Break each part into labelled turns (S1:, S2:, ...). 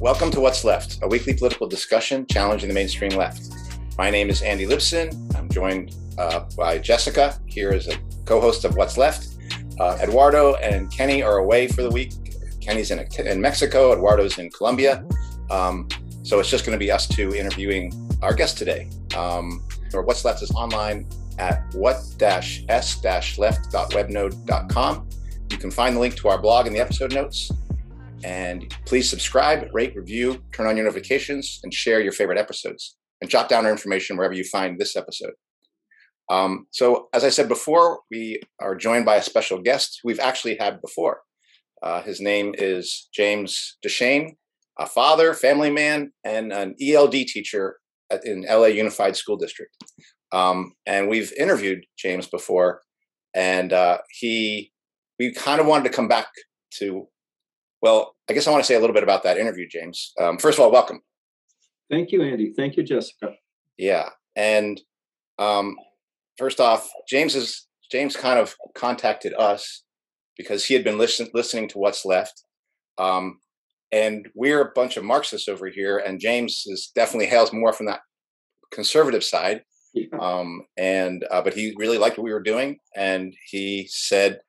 S1: Welcome to What's Left, a weekly political discussion challenging the mainstream left. My name is Andy Lipson. I'm joined uh, by Jessica here as a co host of What's Left. Uh, Eduardo and Kenny are away for the week. Kenny's in, in Mexico, Eduardo's in Colombia. Um, so it's just going to be us two interviewing our guest today. Um, or What's Left is online at what-s-left.webnode.com. You can find the link to our blog in the episode notes. And please subscribe, rate, review, turn on your notifications, and share your favorite episodes. And jot down our information wherever you find this episode. Um, so, as I said before, we are joined by a special guest we've actually had before. Uh, his name is James Deshane, a father, family man, and an ELD teacher at, in LA Unified School District. Um, and we've interviewed James before, and uh, he, we kind of wanted to come back to well, I guess I want to say a little bit about that interview, James. Um, first of all, welcome.
S2: Thank you, Andy. Thank you, Jessica.
S1: Yeah, and um, first off, James is James kind of contacted us because he had been listen, listening to What's Left, um, and we're a bunch of Marxists over here, and James is definitely hails more from that conservative side. Yeah. Um, and uh, but he really liked what we were doing, and he said,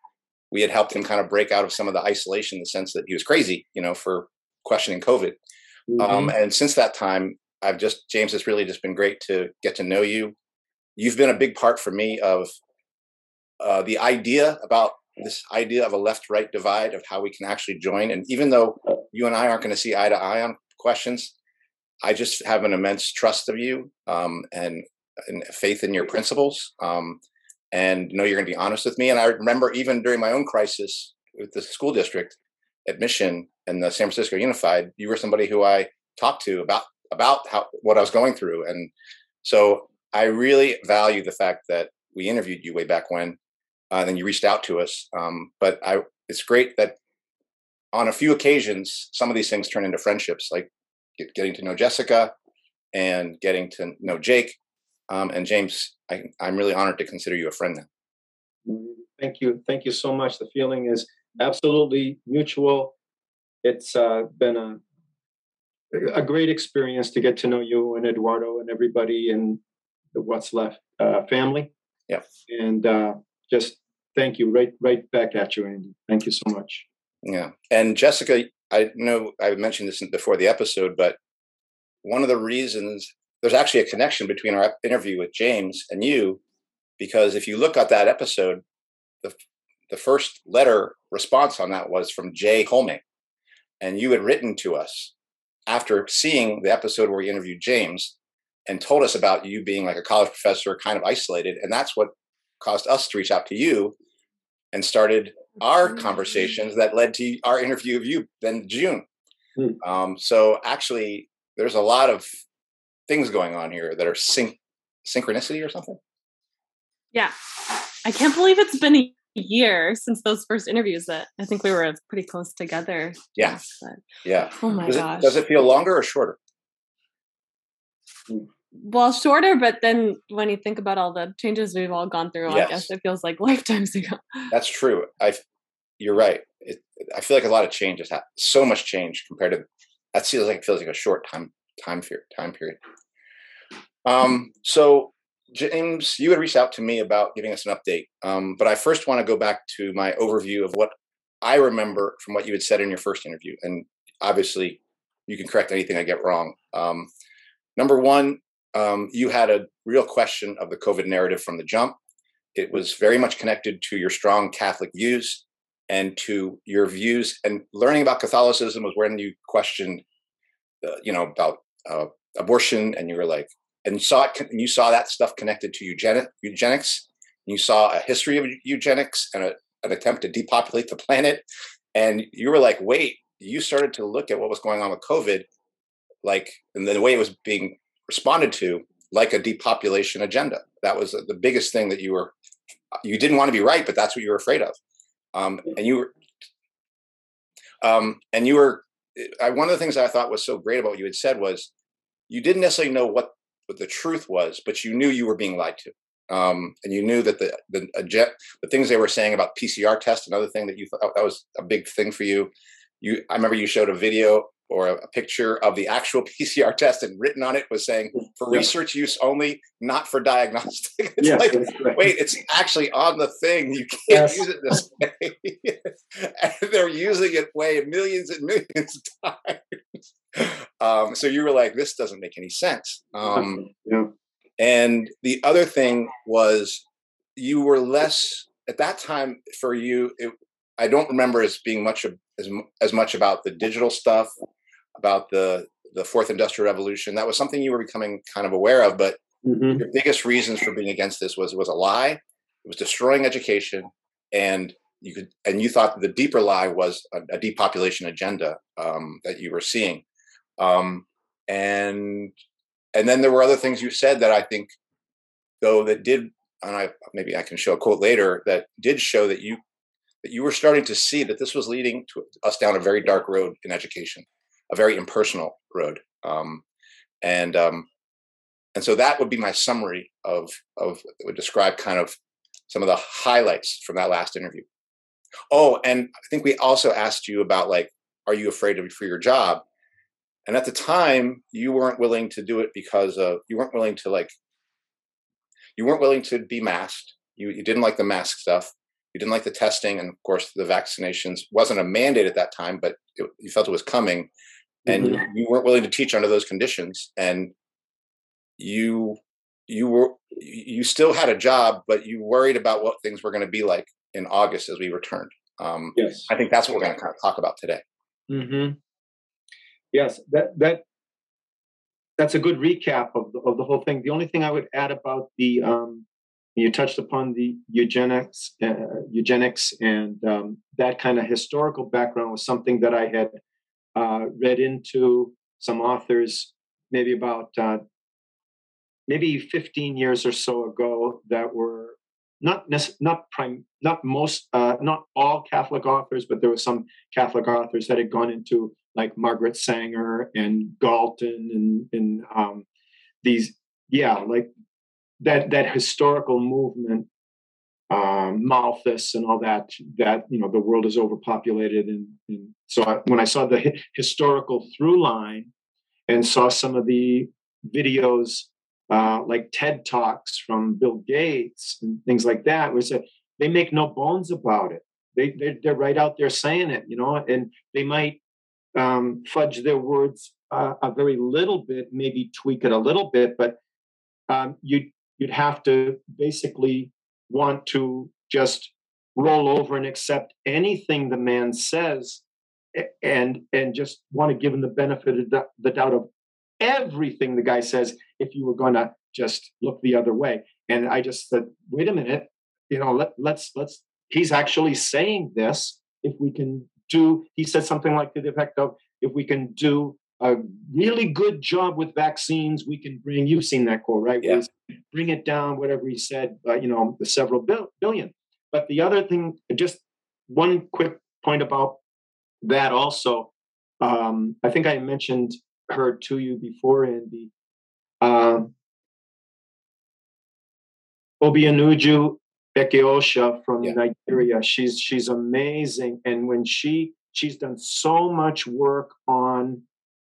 S1: we had helped him kind of break out of some of the isolation in the sense that he was crazy, you know, for questioning COVID. Um, mm-hmm. Um, and since that time, I've just, James, it's really just been great to get to know you. You've been a big part for me of uh, the idea about this idea of a left right divide of how we can actually join. And even though you and I aren't going to see eye to eye on questions, I just have an immense trust of you um, and, and, faith in your principles. Um, and know you're going to be honest with me. And I remember even during my own crisis with the school district admission and the San Francisco Unified, you were somebody who I talked to about about how what I was going through, and so I really value the fact that we interviewed you way back when, uh, and then you reached out to us. Um, but I, it's great that on a few occasions, some of these things turn into friendships, like get, getting to know Jessica and getting to know Jake um, and James, I, I'm really honored to consider you a friend now.
S2: Thank you. Thank you so much. The feeling is absolutely mutual. It's uh, been a a great experience to get to know you and Eduardo and everybody in the What's Left uh, family.
S1: Yeah.
S2: And uh, just thank you right right back at you, Andy. Thank you so much.
S1: Yeah. And Jessica, I know I mentioned this before the episode, but one of the reasons there's actually a connection between our interview with James and you, because if you look at that episode, the the first letter response on that was from Jay Holme, and you had written to us after seeing the episode where we interviewed James and told us about you being like a college professor, kind of isolated, and that's what caused us to reach out to you and started our conversations that led to our interview of you then June. Hmm. Um, so actually, there's a lot of things going on here that are sync synchronicity or something.
S3: Yeah, I can't believe it's been a year since those first interviews. That I think we were pretty close together.
S1: Yeah, yeah.
S3: Oh my
S1: does
S3: gosh!
S1: It, does it feel longer or shorter?
S3: Well, shorter, but then when you think about all the changes we've all gone through, yes. I guess it feels like lifetimes ago.
S1: That's true. I, you're right. It, I feel like a lot of change has happened. So much change compared to that feels like it feels like a short time time period. Time period. Um, so, James, you had reached out to me about giving us an update, um, but I first want to go back to my overview of what I remember from what you had said in your first interview, and obviously, you can correct anything I get wrong. Um, number one, um, you had a real question of the COVID narrative from the jump. It was very much connected to your strong Catholic views and to your views. And learning about Catholicism was when you questioned, uh, you know, about uh, abortion, and you were like, and you saw it, and you saw that stuff connected to eugenic, eugenics. you saw a history of eugenics and a, an attempt to depopulate the planet. And you were like, wait, you started to look at what was going on with COVID, like, and the way it was being responded to, like a depopulation agenda. That was the biggest thing that you were, you didn't want to be right, but that's what you were afraid of. Um, and you were, um, and you were, I, one of the things I thought was so great about what you had said was you didn't necessarily know what what the truth was, but you knew you were being lied to. Um, and you knew that the the, jet, the things they were saying about PCR tests, another thing that you thought that was a big thing for you. You, I remember you showed a video or a, picture of the actual PCR test and written on it was saying for yeah. research use only, not for diagnostic. It's
S2: yes,
S1: like, wait, it's actually on the thing. You can't yes. use it this way. and they're using it way millions and millions of times. Um, so you were like, this doesn't make any sense. Um,
S2: yeah.
S1: And the other thing was you were less at that time for you. It, I don't remember as being much as as much about the digital stuff about the the fourth industrial revolution. That was something you were becoming kind of aware of, but mm-hmm. your biggest reasons for being against this was it was a lie. It was destroying education, and you could and you thought the deeper lie was a, a depopulation agenda um, that you were seeing, um, and and then there were other things you said that I think, though, that did, and I maybe I can show a quote later that did show that you that you were starting to see that this was leading to us down a very dark road in education a very impersonal road. Um, and um, and so that would be my summary of of would describe kind of some of the highlights from that last interview. Oh, and I think we also asked you about like, are you afraid of for your job? And at the time, you weren't willing to do it because of you weren't willing to like you weren't willing to be masked. You you didn't like the mask stuff. You didn't like the testing, and of course, the vaccinations wasn't a mandate at that time, but it, you felt it was coming and mm-hmm. you weren't willing to teach under those conditions and you you were you still had a job but you worried about what things were going to be like in august as we returned um,
S2: yes
S1: i think that's what we're going to kind of talk about today
S2: mm-hmm. Yes that that that's a good recap of the, of the whole thing. The only thing i would add about the um, you touched upon the eugenics uh, eugenics and um, that kind of historical background was something that i had uh, read into some authors maybe about uh, maybe 15 years or so ago that were not not prime not most uh, not all Catholic authors, but there were some Catholic authors that had gone into like Margaret Sanger and Galton and and um, these yeah like that that historical movement um, Malthus and all that, that, you know, the world is overpopulated. And, and so I, when I saw the hi- historical through line and saw some of the videos uh, like TED Talks from Bill Gates and things like that, was that they make no bones about it. They, they're, they're right out there saying it, you know, and they might um, fudge their words uh, a very little bit, maybe tweak it a little bit, but um, you'd, you'd have to basically want to just roll over and accept anything the man says and and just want to give him the benefit of the doubt of everything the guy says if you were going to just look the other way. And i just said wait a minute you know let, let's let's he's actually saying this if we can do he said something like to the effect of if we can do a really good job with vaccines. We can bring, you've seen that quote, right?
S1: Yeah.
S2: Bring it down, whatever he said, uh, you know, the several billion. But the other thing, just one quick point about that also, um, I think I mentioned her to you before, Andy. Um, Obianuju Osha from yeah. Nigeria. She's she's amazing, and when she she's done so much work on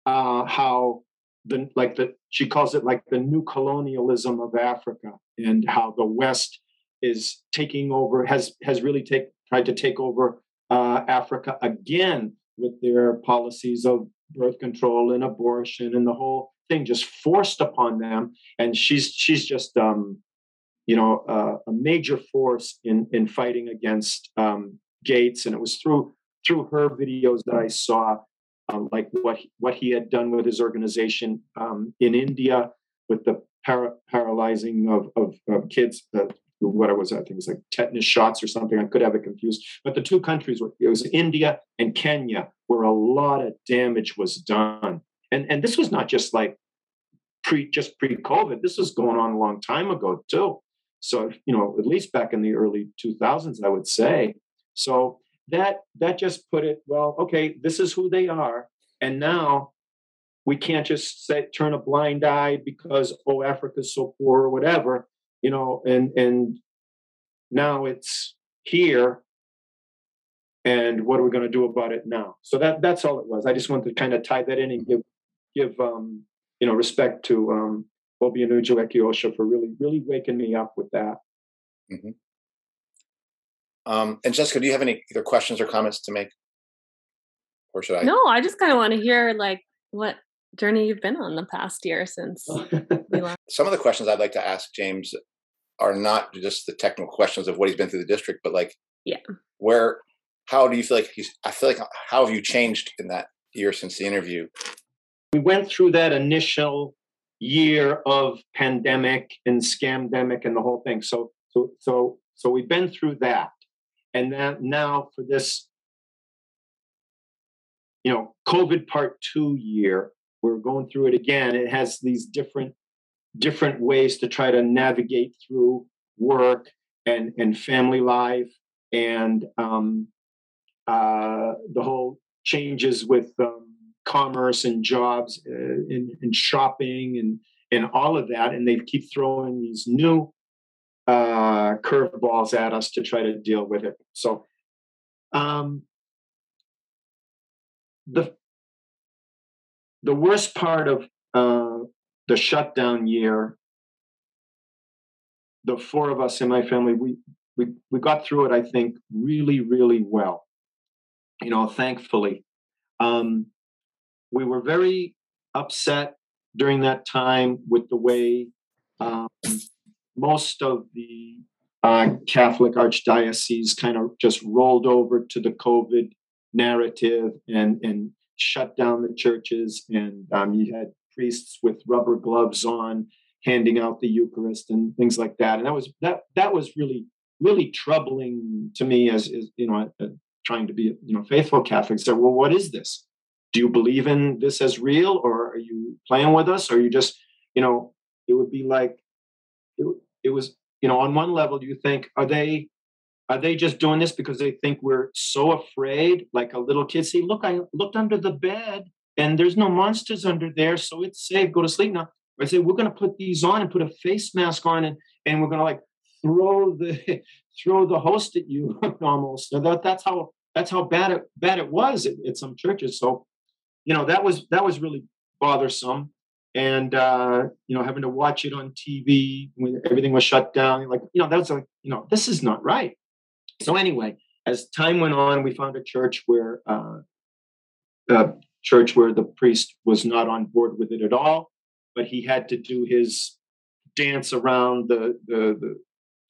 S2: uh, how the like the she calls it like the new colonialism of Africa and how the West is taking over has has really take tried to take over uh, Africa again with their policies of birth control and abortion and the whole thing just forced upon them and she's she's just um, you know uh, a major force in in fighting against um, Gates and it was through through her videos that I saw um, like what he, what he had done with his organization um, in India with the para- paralyzing of, of, of kids. Uh, what was? I think it was like tetanus shots or something. I could have it confused. But the two countries were it was India and Kenya where a lot of damage was done. And and this was not just like pre just pre-COVID. This was going on a long time ago too. So you know, at least back in the early 2000s, I would say. So that that just put it well okay this is who they are and now we can't just say turn a blind eye because oh africa's so poor or whatever you know and and now it's here and what are we going to do about it now? So that that's all it was. I just wanted to kind of tie that in and give give um, you know respect to um, Obianuju Ekeocha for really really waking me up with that.
S1: Mm-hmm. Um, and Jessica, do you have any either questions or comments to make, or should I?
S3: No, I just kind of want to hear like what journey you've been on the past year since we last.
S1: Some of the questions I'd like to ask James are not just the technical questions of what he's been through the district, but like,
S3: yeah,
S1: where, how do you feel like he's? I feel like how have you changed in that year since the interview?
S2: We went through that initial year of pandemic and scamdemic and the whole thing. So, so, so, so we've been through that, and that now for this, you know, COVID part two year, we're going through it again. It has these different different ways to try to navigate through work and and family life and um, uh, the whole changes with um, commerce and jobs uh, and, shopping and and all of that and they keep throwing these new uh, curveballs at us to try to deal with it so um, the the worst part of uh, the shutdown year, the four of us in my family, we we we got through it. I think really, really well. You know, thankfully, um, we were very upset during that time with the way um, most of the uh, Catholic archdiocese kind of just rolled over to the COVID narrative and and shut down the churches, and um, you had priests with rubber gloves on handing out the Eucharist and things like that. And that was that that was really really troubling to me as, as you know uh, trying to be you know faithful Catholic. So well, what is this? Do you believe in this as real, or are you playing with us, or you just you know it would be like it, it was you know on one level you think are they are they just doing this because they think we're so afraid? Like a little kid, see look, I looked under the bed and there's no monsters under there, so it's safe. Go to sleep now. I say, we're gonna put these on and put a face mask on and, and we're gonna like throw the throw the host at you almost. So that that's how that's how bad it bad it was at, at some churches. So, you know, that was that was really bothersome and uh, you know having to watch it on TV when everything was shut down. Like you know that was like you know this is not right. So anyway, as time went on, we found a church where uh, a church where the priest was not on board with it at all, but he had to do his dance around the the,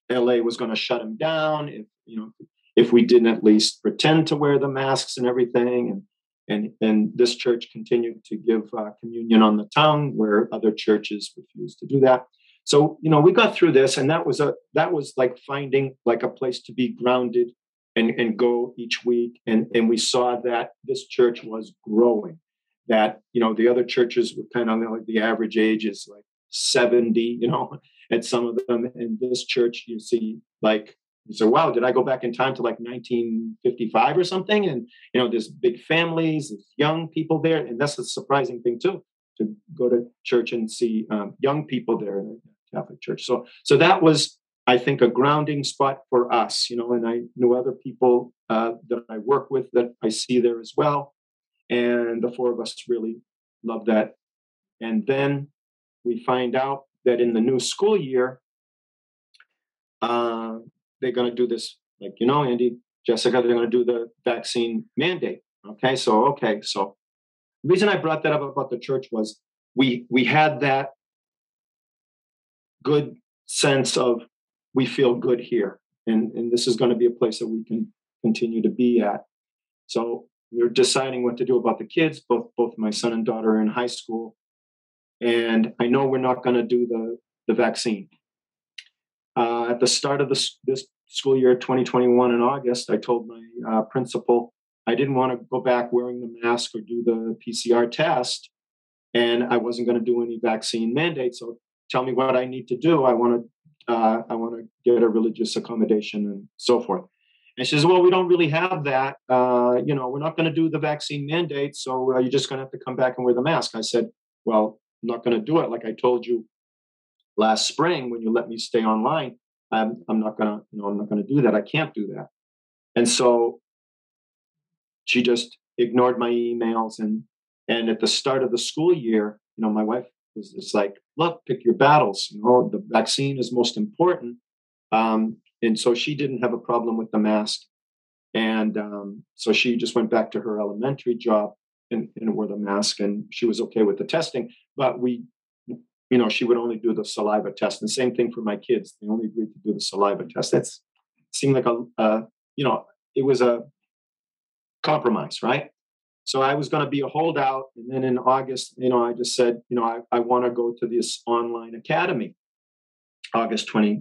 S2: the LA was going to shut him down if you know if we didn't at least pretend to wear the masks and everything and and and this church continued to give uh, communion on the tongue where other churches refused to do that. So you know we got through this and that was a that was like finding like a place to be grounded and and go each week. And and we saw that this church was growing that you know the other churches were kind of like the average age is like 70 you know at some of them. In this church you see like say wow did i go back in time to like 1955 or something and you know there's big families there's young people there and that's a surprising thing too to go to church and see um, young people there in a Catholic Church. So so that was I think a grounding spot for us, you know, and I know other people uh, that I work with that I see there as well, and the four of us really love that. And then we find out that in the new school year, uh, they're going to do this, like you know, Andy, Jessica, they're going to do the vaccine mandate. Okay, so okay, so the reason I brought that up about the church was we we had that good sense of we feel good here and, and this is going to be a place that we can continue to be at so we're deciding what to do about the kids both both my son and daughter are in high school and i know we're not going to do the the vaccine uh, at the start of this this school year 2021 in august i told my uh, principal i didn't want to go back wearing the mask or do the pcr test and i wasn't going to do any vaccine mandate so tell me what I need to do. I want to uh, I want to get a religious accommodation and so forth. And she says, well, we don't really have that. Uh, you know, we're not going to do the vaccine mandate, so uh, you're just going to have to come back and wear the mask. I said, well, I'm not going to do it. Like I told you last spring when you let me stay online, I'm, I'm not to, you know, I'm not to do that. I can't do that. And so she just ignored my emails and and at the start of the school year, you know, my wife was just like, look, pick your battles. You know, the vaccine is most important. Um, and so she didn't have a problem with the mask. And um, so she just went back to her elementary job and, and wore the mask, and she was okay with the testing. But we, you know, she would only do the saliva test. And same thing for my kids; they only agreed to do the saliva test. That seemed like a, uh, you know, it was a compromise, right? So I was going to be a holdout. And then in August, you know, I just said, you know, I, I want to go to this online academy, August 20,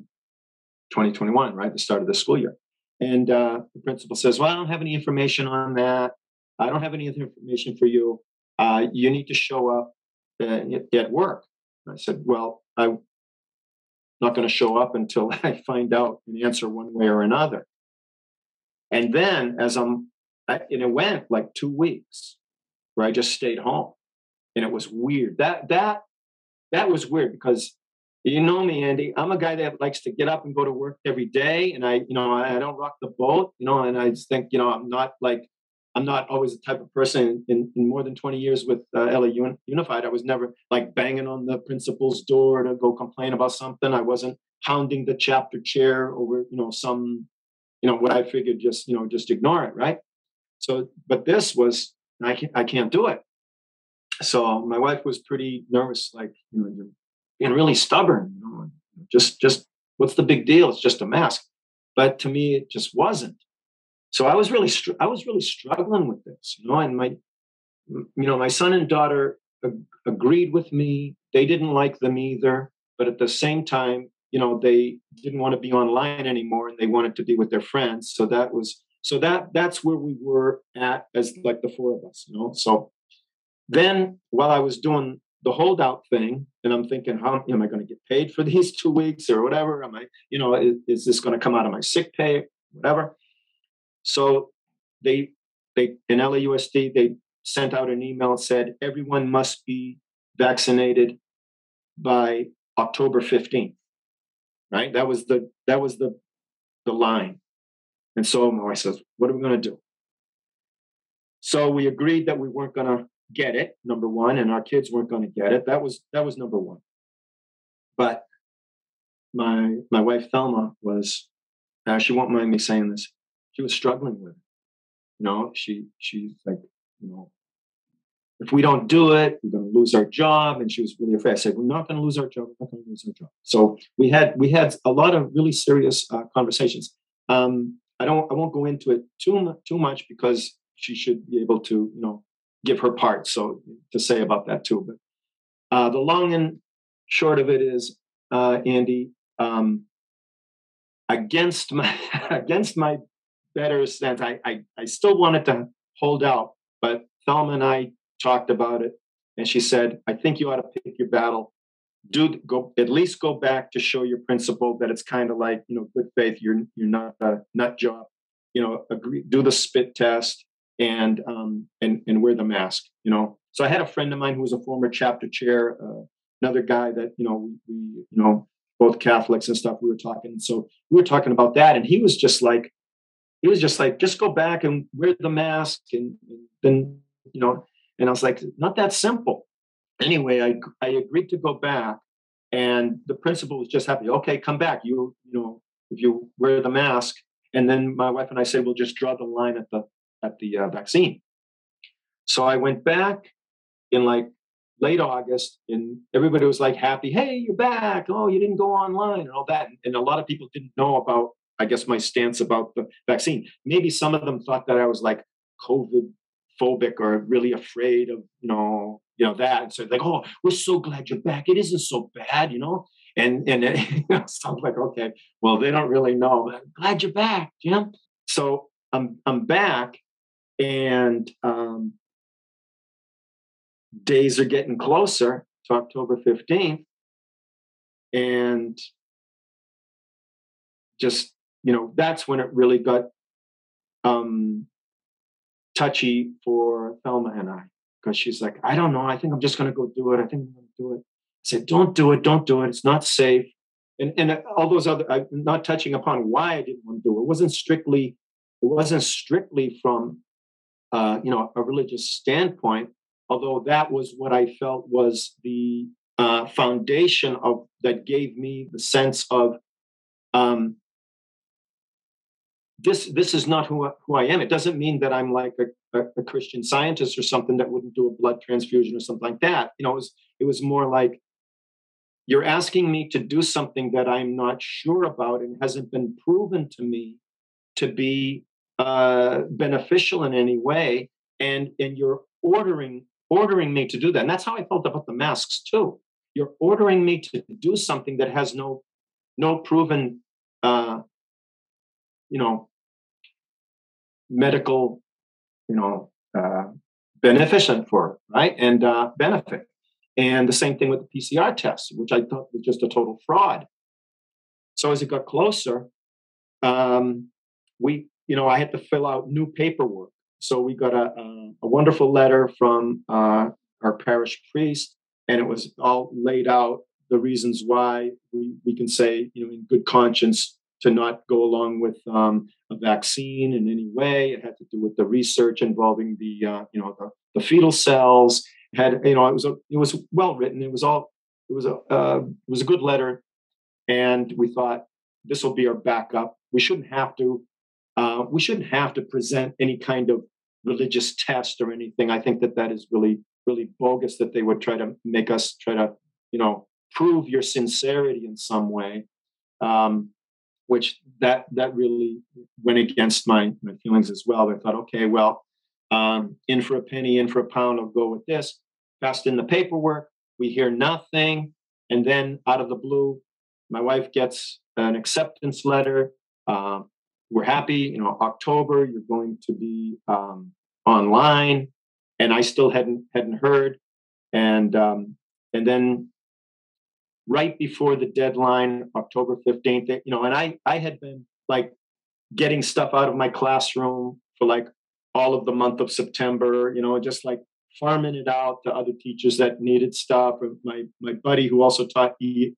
S2: 2021, right? The start of the school year. And uh, the principal says, well, I don't have any information on that. I don't have any information for you. Uh, you need to show up uh, at work. And I said, well, I'm not going to show up until I find out an answer one way or another. And then as I'm I, and it went like two weeks where I just stayed home, and it was weird. That that that was weird because you know me, Andy. I'm a guy that likes to get up and go to work every day, and I, you know, I, I don't rock the boat, you know, and I think, you know, I'm not like I'm not always the type of person in, in more than 20 years with uh, LA Unified. I was never like banging on the principal's door to go complain about something. I wasn't hounding the chapter chair over, you know, some, you know, what I figured just, you know, just ignore it, right? So, but this was, I can't, I can't do it. So my wife was pretty nervous, like, you know, you're being really stubborn, you know, just, just what's the big deal? It's just a mask. But to me, it just wasn't. So I was really, str- I was really struggling with this, you know, and my, you know, my son and daughter ag- agreed with me. They didn't like them either, but at the same time, you know, they didn't want to be online anymore and they wanted to be with their friends. So that was so that that's where we were at as like the four of us, you know. So then while I was doing the holdout thing, and I'm thinking, how am I going to get paid for these two weeks or whatever? Am I, you know, is, is this going to come out of my sick pay, whatever? So they they in LAUSD they sent out an email said everyone must be vaccinated by October 15th. Right? That was the that was the the line. And so wife says, What are we going to do? So we agreed that we weren't going to get it, number one, and our kids weren't going to get it. That was that was number one. But my my wife Thelma was, uh, she won't mind me saying this. She was struggling with it. You know, she she's like, you know, if we don't do it, we're going to lose our job. And she was really afraid. I said, we're not going to lose our job. We're not going to lose our job. So we had we had a lot of really serious uh, conversations. Um, I don't I won't go into it too too much because she should be able to you know give her part. So to say about that too, but uh, the long and short of it is, uh, Andy, um, against my against my better sense, I, I I still wanted to hold out, but Thelma and I talked about it, and she said, "I think you ought to pick your battle. Do go at least go back to show your principal that it's kind of like you know good faith. You're you're not a nut job. You know agree do the spit test and um and and wear the mask you know? So i had a friend of mine who was a former chapter chair uh, another guy that you know we, we you know both catholics and stuff we were talking so we were talking about that and he was just like he was just like just go back and wear the mask and, and then you know and i was like not that simple anyway, I I agreed to go back, and the principal was just happy. Okay, come back. You you know if you wear the mask, and then my wife and I said we'll just draw the line at the at the uh, vaccine. So I went back in like late August, and everybody was like happy. Hey, you're back! Oh, you didn't go online and all that. And a lot of people didn't know about, I guess, my stance about the vaccine. Maybe some of them thought that I was like COVID phobic or really afraid of you know you know that. And so like oh we're so glad you're back. It isn't so bad you know? And and it know, sounds like okay well they don't really know but I'm glad you're back Jim so I'm I'm back and um days are getting closer to October 15th and just you know that's when it really got um touchy for Thelma and I because she's like, I don't know. I think I'm just going to go do it. I think I'm going to do it. I said, don't do it. Don't do it. It's not safe. And, and all those other, I'm not touching upon why I didn't want to do it. It wasn't strictly, it wasn't strictly from uh, you know, a religious standpoint. Although that was what I felt was the uh, foundation of that gave me the sense of um, this. This is not who I, who I am. It doesn't mean that I'm like a, a, a Christian scientist or something that wouldn't do a blood transfusion or something like that. You know, it was it was more like you're asking me to do something that I'm not sure about and hasn't been proven to me to be uh, beneficial in any way, and and you're ordering ordering me to do that. And that's how I felt about the masks too. You're ordering me to do something that has no no proven uh, you know medical you know uh, beneficent for right and uh, benefit and the same thing with the PCR test, which I thought was just a total fraud. So as it got closer, um, we, you know, I had to fill out new paperwork. So we got a, a, a wonderful letter from uh, our parish priest, and it was all laid out the reasons why we, we can say, you know, in good conscience to not go along with um, a vaccine in any way. It had to do with the research involving the, uh, you know, the, the fetal cells had you know it was a it was well written. It was all it was a uh, it was a good letter, and we thought this will be our backup. We shouldn't have to uh, we shouldn't have to present any kind of religious test or anything. I think that that is really really bogus that they would try to make us try to you know prove your sincerity in some way. Um, which that that really went against my, my feelings as well. I thought, okay, well, um, in for a penny, in for a pound, I'll go with this. Passed in the paperwork. We hear nothing. And then out of the blue, my wife gets an acceptance letter. Um, we're happy, you know, October, you're going to be um, online. And I still hadn't hadn't heard. And um, and then right before the deadline, October 15th, you know, and I I had been like getting stuff out of my classroom for like all of the month of September, you know, just like farming it out to other teachers that needed stuff. My my buddy who also taught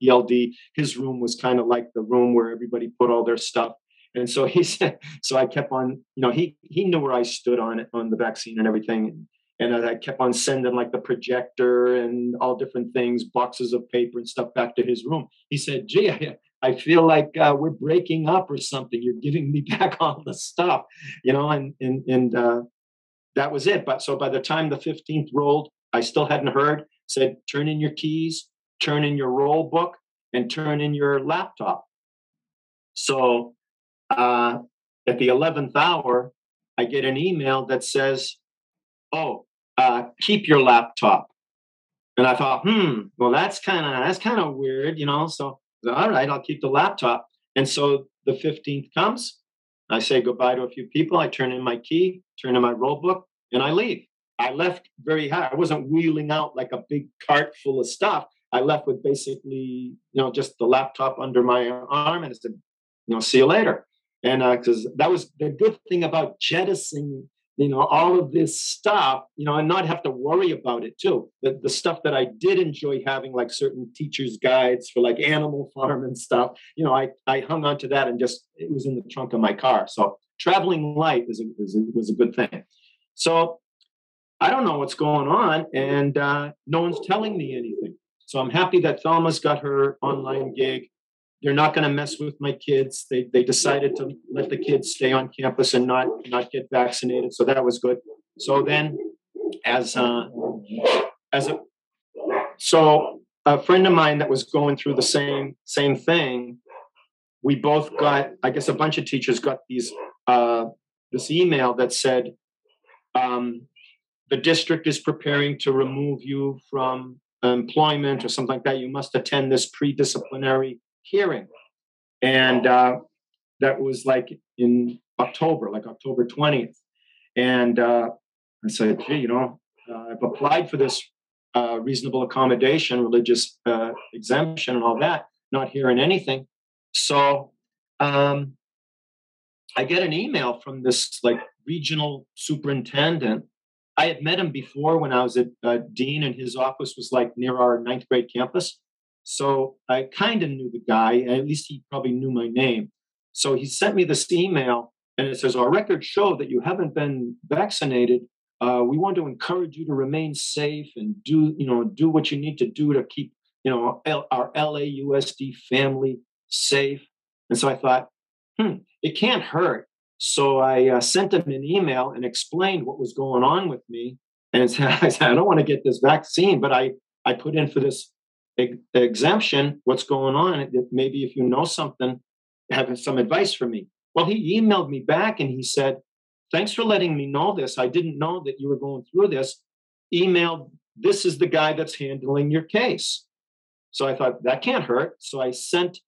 S2: ELD, his room was kind of like the room where everybody put all their stuff. And so he said, so I kept on, you know, he he knew where I stood on it on the vaccine and everything. And I kept on sending like the projector and all different things, boxes of paper and stuff back to his room. He said, "Gee, I, I feel like uh, we're breaking up or something. You're giving me back all the stuff, you know." And and and uh, that was it. But so by the time the 15th rolled, I still hadn't heard. Said, "Turn in your keys, turn in your roll book, and turn in your laptop." So uh, at the 11th hour, I get an email that says, "Oh, uh, keep your laptop." And I thought, hmm, well, that's kind of that's kind of weird, you know. So all right, I'll keep the laptop. And so the 15th comes. I say goodbye to a few people. I turn in my key, turn in my roll book, and I leave. I left very high. I wasn't wheeling out like a big cart full of stuff. I left with basically, you know, just the laptop under my arm and I said, you know, see you later. And because uh, that was the good thing about jettisoning you know all of this stuff you know and not have to worry about it too. The, the stuff that i did enjoy having like certain teachers guides for like animal farm and stuff you know i i hung on to that and just it was in the trunk of my car. So traveling light is a, is a, was a good thing. So i don't know what's going on and uh, no one's telling me anything. So i'm happy that thelma's got her online gig they're not going to mess with my kids. They they decided to let the kids stay on campus and not not get vaccinated, so that was good. So then, as uh, as a so a friend of mine that was going through the same same thing, we both got I guess a bunch of teachers got these uh, this email that said um, the district is preparing to remove you from employment or something like that. You must attend this pre-disciplinary hearing. And uh, that was like in October, like October 20th. And uh, I said, gee, you know, uh, I've applied for this uh, reasonable accommodation, religious uh, exemption, and all that, not hearing anything. So um, I get an email from this like regional superintendent. I had met him before when I was at uh, Dean, and his office was like near our ninth grade campus. So I kind of knew the guy, at least he probably knew my name. So he sent me this email and it says, Our records show that you haven't been vaccinated. Uh, we want to encourage you to remain safe and do, you know, do what you need to do to keep, you know, our LAUSD family safe. And so I thought, hmm, it can't hurt. So I uh, sent him an email and explained what was going on with me. And I said, I don't want to get this vaccine, but I, I put in for this exemption. What's going on? Maybe if you know something, have some advice for me. Well, he emailed me back and he said, Thanks for letting me know this. I didn't know that you were going through this. Email, this is the guy that's handling your case. So I thought that can't hurt. So I sent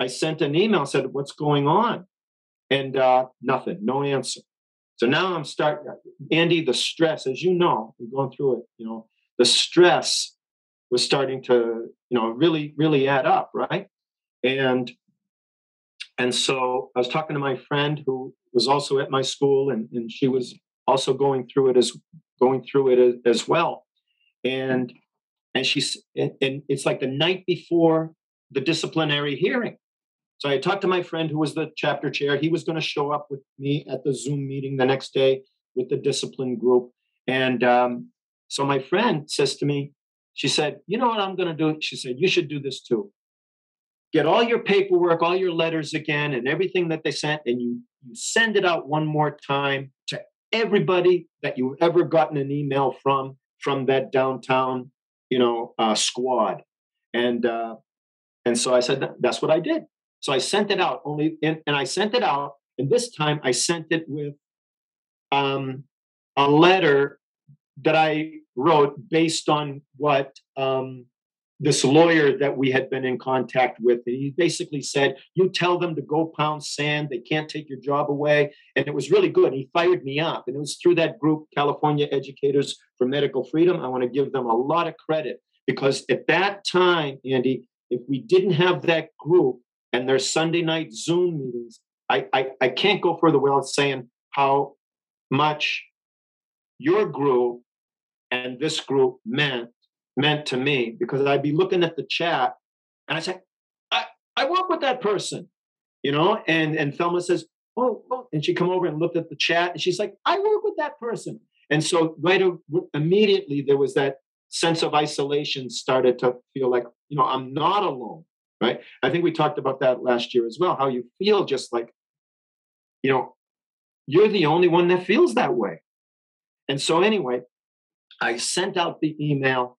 S2: I sent an email, said, What's going on? And uh, nothing, no answer. So now I'm starting, Andy, the stress, as you know, we're going through it, you know, the stress was starting to, you know, really, really add up, right? And and so I was talking to my friend who was also at my school, and, and she was also going through it as going through it as, well. And and she's and it's like the night before the disciplinary hearing. So I talked to my friend who was the chapter chair. He was going to show up with me at the Zoom meeting the next day with the discipline group. And um, so my friend says to me, she said, You know what I'm going to do? She said, You should do this too get all your paperwork, all your letters again, and everything that they sent, and you, you send it out one more time to everybody that you've ever gotten an email from from that downtown, you know, uh, squad. And uh, and so I said that's what I did. So I sent it out only, and, and I sent it out, and this time I sent it with um, a letter that I wrote based on what um, this lawyer that we had been in contact with. He basically said, You tell them to go pound sand. They can't take your job away. And it was really good. He fired me up. And it was through that group, California Educators for Medical Freedom. I want to give them a lot of credit because at that time, Andy, if we didn't have that group and their Sunday night Zoom meetings, I, I, I can't go further without saying how much your group and this group meant meant to me because I'd be looking at the chat and I say, I, I work with that person, you know, and, and Thelma says, oh, oh, and she come over and looked at the chat and she's like, I work with that person. And so right immediately there was that sense of isolation started to feel like, you know, I'm not alone, right? I think we talked about that last year as well, how you feel just like, you know, you're the only one that feels that way. And so anyway, I sent out the email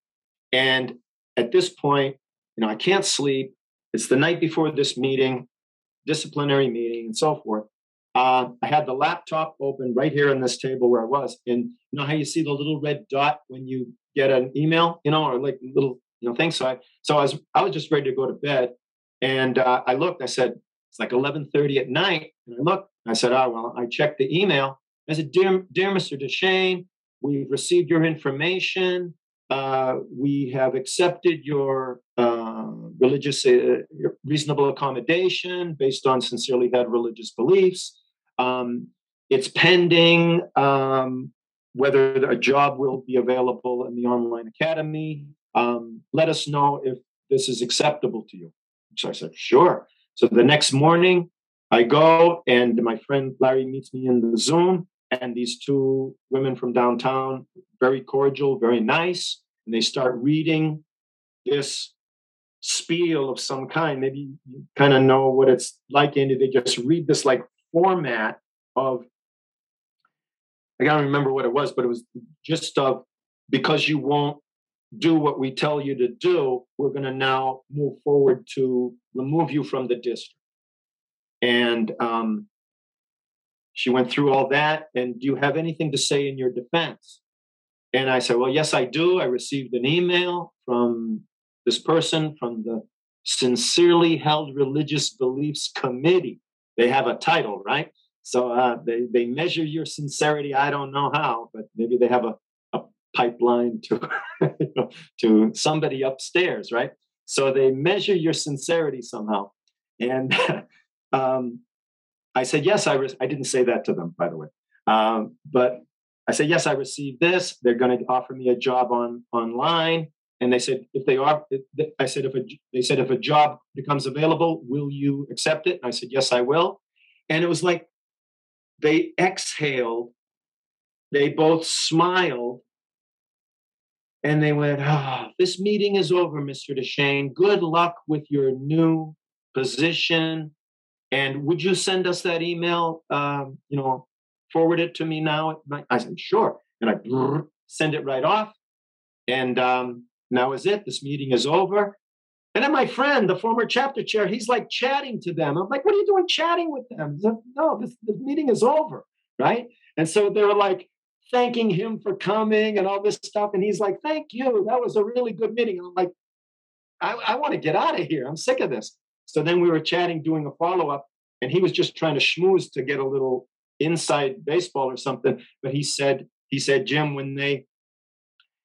S2: and at this point, you know, I can't sleep. It's the night before this meeting, disciplinary meeting, and so forth. Uh, I had the laptop open right here on this table where I was, and you know how you see the little red dot when you get an email, you know, or like little you know thing. So I, so I was I was just ready to go to bed, and uh, I looked. I said it's like 11:30 at night, and I looked. I said, oh well. I checked the email. I said, dear, dear Mr. Duchesne, we've received your information uh, we have accepted your uh, religious uh, reasonable accommodation based on sincerely held religious beliefs. Um, it's pending um, whether a job will be available in the online academy. Um, let us know if this is acceptable to you. So I said, sure. So the next morning, I go and my friend Larry meets me in the Zoom and these two women from downtown, very cordial, very nice, and they start reading this spiel of some kind. Maybe you kind of know what it's like, Andy. They just read this like format of I gotta remember what it was, but it was just of because you won't do what we tell you to do, we're to now move forward to remove you from the district. And um, she went through all that. And do you have anything to say in your defense? And I said, Well, yes, I do. I received an email from this person from the Sincerely Held Religious Beliefs Committee. They have a title, right? So uh, they, they measure your sincerity. I don't know how, but maybe they have a, a pipeline to, to somebody upstairs, right? So they measure your sincerity somehow. And um, I said, yes, I, re- I didn't say that to them, by the way. Um, but I said, yes, I received this. They're going to offer me a job on online. And they said, if they are, I said, if a, they said, if a job becomes available, will you accept it? And I said, yes, I will. And it was like they exhaled, they both smiled, and they went, Ah, oh, this meeting is over, Mr. Deshane. Good luck with your new position. And would you send us that email? Um, you know, forward it to me now. I said, sure. And I send it right off. And um, now is it. This meeting is over. And then my friend, the former chapter chair, he's like chatting to them. I'm like, what are you doing chatting with them? No, this, this meeting is over. Right. And so they were like thanking him for coming and all this stuff. And he's like, thank you. That was a really good meeting. And I'm like, I, I want to get out of here. I'm sick of this. So then we were chatting, doing a follow up, and he was just trying to schmooze to get a little inside baseball or something. But he said, he said, Jim, when they,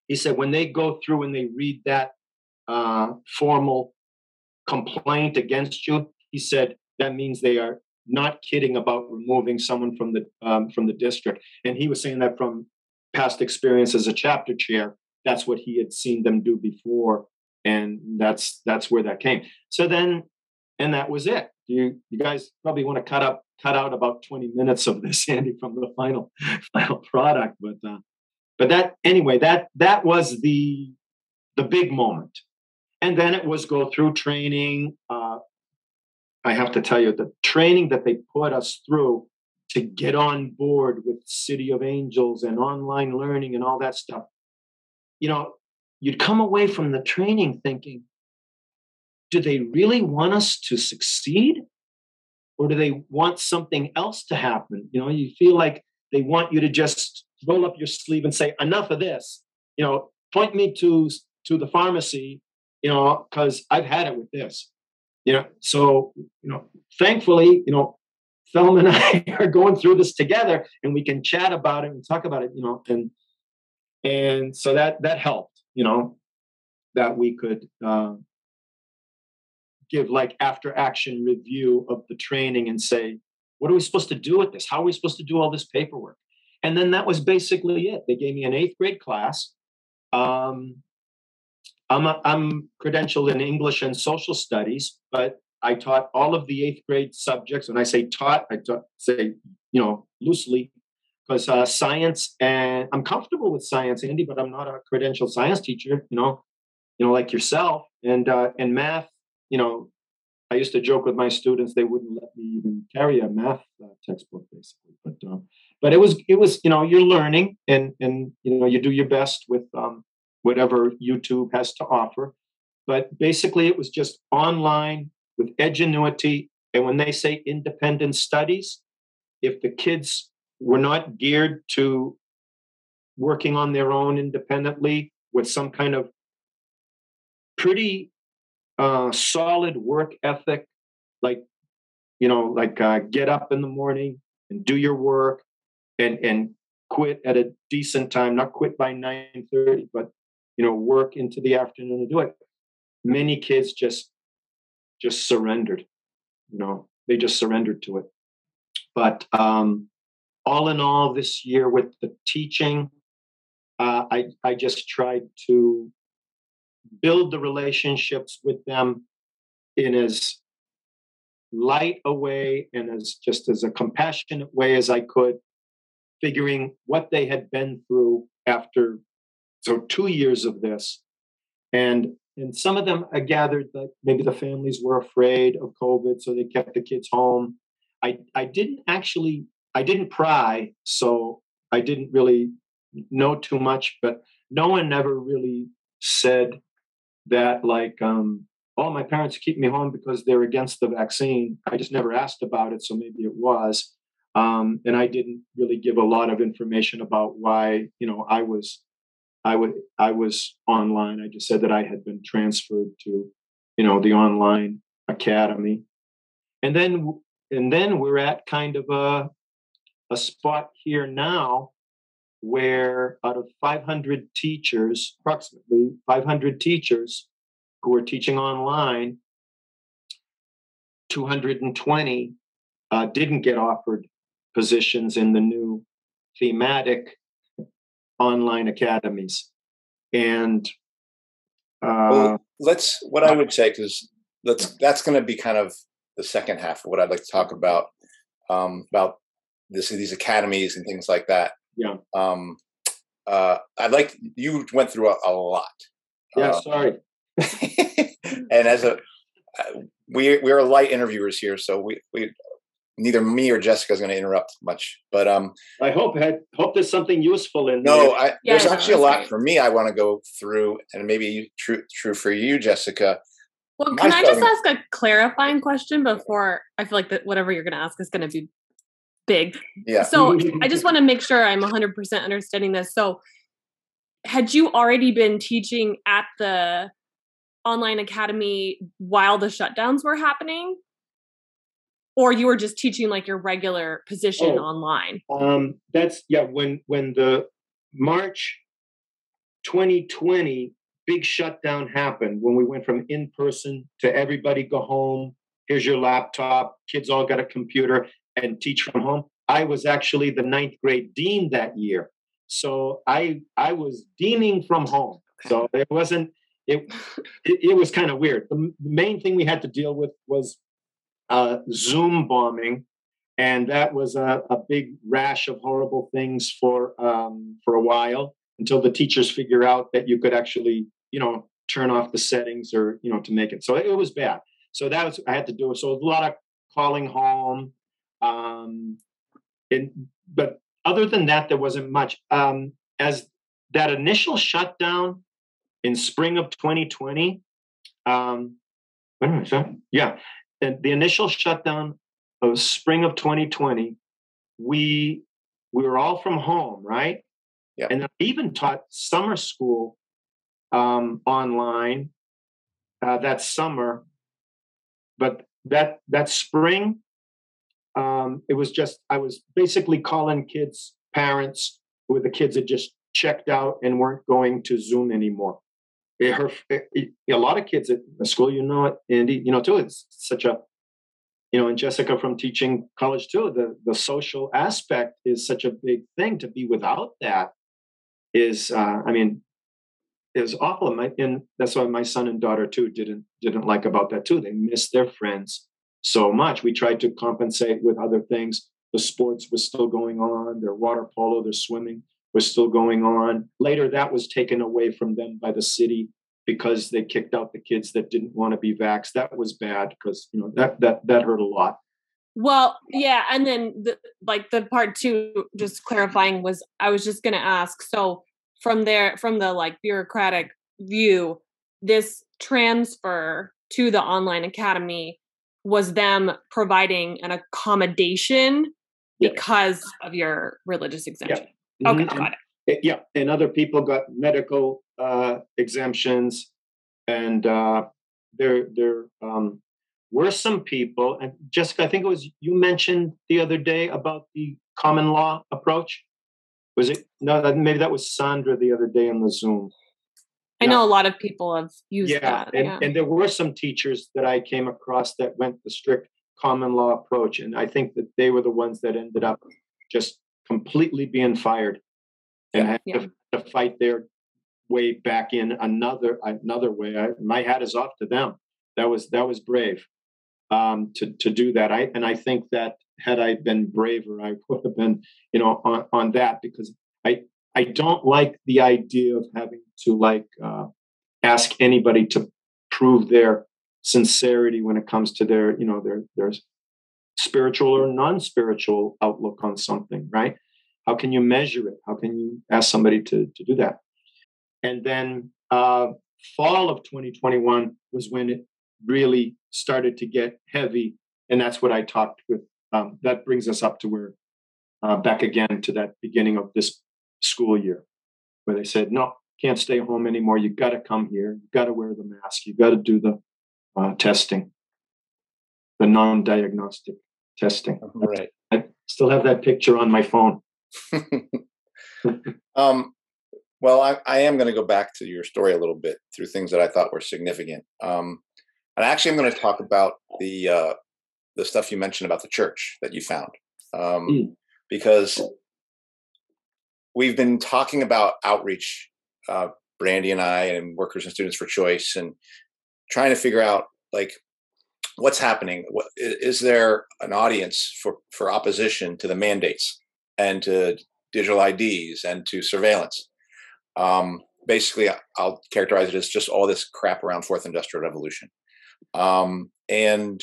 S2: he said, when they go through and they read that uh, formal complaint against you, he said that means they are not kidding about removing someone from the um, from the district. And he was saying that from past experience as a chapter chair, that's what he had seen them do before, and that's that's where that came. So then, and that was it. You you guys probably want to cut up cut out about twenty minutes of this, Andy, from the final final product, but uh, but that anyway that that was the the big moment and then it was go through training uh, i have to tell you the training that they put us through to get on board with city of angels and online learning and all that stuff you know you'd come away from the training thinking do they really want us to succeed or do they want something else to happen you know you feel like they want you to just roll up your sleeve and say enough of this you know point me to to the pharmacy you know, because I've had it with this. You know, so you know, thankfully, you know, Thelma and I are going through this together, and we can chat about it and talk about it. You know, and and so that that helped. You know, that we could uh, give like after action review of the training and say, what are we supposed to do with this? How are we supposed to do all this paperwork? And then that was basically it. They gave me an eighth grade class. Um, I'm, a, I'm credentialed in English and social studies, but I taught all of the eighth grade subjects. When I say taught, I taught, say, you know, loosely, because uh, science and I'm comfortable with science, Andy, but I'm not a credentialed science teacher, you know, you know, like yourself. And uh, and math, you know, I used to joke with my students they wouldn't let me even carry a math uh, textbook, basically. But um, but it was it was you know you're learning and and you know you do your best with um, whatever YouTube has to offer. But basically, it was just online with Edgenuity. And when they say independent studies, if the kids were not geared to working on their own independently with some kind of pretty uh, solid work ethic, like you know, like uh, get up in the morning and do your work, and and quit at a decent time, not quit by nine thirty, but you know, work into the afternoon to do it. Many kids just just surrendered. You know, they just surrendered to it. But um, all in all, this year with the teaching, uh, I I just tried to build the relationships with them in as light a way and as just as a compassionate way as I could, figuring what they had been through after so two years of this, and and some of them I gathered that maybe the families were afraid of COVID, so they kept the kids home. I I didn't actually I didn't pry, so I didn't really know too much, but no one ever really said that like um oh my parents keep me home because they're against the vaccine. I just never asked about it so maybe it was. Um, and i didn't really give a lot of information about why you know i was I would I was online. I just said that I had been transferred to, you know, the online academy, and then and then we're at kind of a a spot here now where out of 500 teachers, approximately 500 teachers who are teaching online, 220 uh, didn't get offered positions in the new thematic online academies. And uh,
S1: well, let's what I would say because let's that's going to be kind of the second half of what I'd like to talk about um, about this these academies and things like that.
S2: Yeah.
S1: Um, uh, I'd like you went through a, a lot.
S2: Yeah,
S1: Uh,
S2: sorry.
S1: and as a uh, we we're light interviewers here, so we we neither me or Jessica is going to interrupt much. But um,
S2: I hope had hope there's something useful in
S1: no,
S2: there.
S1: I,
S3: Yeah,
S1: there's
S3: no,
S1: actually a lot
S3: great.
S1: for me. I want to go through, and maybe true true for you, Jessica.
S3: Well,
S1: My
S3: can I just ask a clarifying question before I feel like that whatever you're going to ask is going to be big.
S1: Yeah.
S3: So I just want to make sure I'm 100% understanding this. So had you already been teaching at the online academy while the shutdowns were happening? Or you were just teaching like your regular position
S2: Oh.
S3: online?
S2: Um, that's yeah. When when the March 2020 big shutdown happened, when we went from in person to everybody go home. Here's your laptop. Kids all got a computer and teach from home. I was actually the ninth grade dean that year, so I I was deaning from home. So it wasn't it. It, it was kind of weird. The, main thing we had to deal with was uh, Zoom bombing and that was a, a big rash of horrible things for um, for a while until the teachers figure out that you could actually you know turn off the settings or you know to make it so it, it was bad so that was i had to do it so a lot of calling home um and but other than that there wasn't much um as that initial shutdown in spring of 2020 um a minute, sorry. yeah and the initial shutdown of spring of 2020, we we were all from home, right?
S1: Yeah.
S2: And I even taught summer school um, online uh, that summer, but that that spring, um, it was just I was basically calling kids' parents who the kids had just checked out and weren't going to Zoom anymore. It, her, it, it- a lot of kids at the school, you know it, Andy, you know too. It's such a you know, and Jessica from teaching college too, the the social aspect is such a big thing. To be without that is, uh, I mean, is awful. My, and that's why my son and daughter too didn't didn't like about that too. They missed their friends so much. We tried to compensate with other things. The sports was still going on. Their water polo, their swimming was still going on. Later, that was taken away from them by the city because they kicked out the kids that didn't want to be vaxxed. That was bad because you know that that that hurt a lot.
S3: Well, yeah, and then the, like the part two, just clarifying was I was just gonna ask. So from there, from the like bureaucratic view, this transfer to the online academy was them providing an accommodation
S2: Yes.
S3: because of your religious exemption. Okay,
S2: Mhm.
S3: got it.
S2: Eh, yeah, and other people got medical uh, exemptions, and uh, there there um, were some people. And Jessica, I think it was you mentioned the other day about the common law approach. Was it no? Maybe that was Sandra the other day on the Zoom.
S3: I know a lot of people have used
S2: yeah,
S3: that.
S2: and,
S3: yeah.
S2: and there were some teachers that I came across that went the strict common law approach, and I think that they were the ones that ended up just completely being fired and had
S3: Yeah.
S2: to, to fight their way back in another another way. I, my hat is off to them. That was that was brave um, to to do that. I and I think that had I been braver, I would have been you know on on that because I I don't like the idea of having to like uh, ask anybody to prove their sincerity when it comes to their you know their their spiritual or non-spiritual outlook on something right? How can you measure it? How can you ask somebody to to do that? And then uh fall of 2021 was when it really started to get heavy and that's what i talked with um, that brings us up to where uh, back again to that beginning of this school year. Where they said no can't stay home anymore. You got to come here. You got to wear the mask. You got to do the uh, testing. The non-diagnostic testing.
S1: Right.
S2: i still have that picture on my phone.
S1: Um, well, I, I am going to go back to your story a little bit through things that I thought were significant. Um, and actually, I'm going to talk about the uh, the stuff you mentioned about the church that you found, um,
S2: Mm.
S1: because we've been talking about outreach, uh, Brandy and I, and Workers and Students for Choice, and trying to figure out like what's happening? What, is there an audience for for opposition to the mandates and to digital IDs and to surveillance? Um, basically, I'll characterize it as just all this crap around fourth industrial revolution. Um, and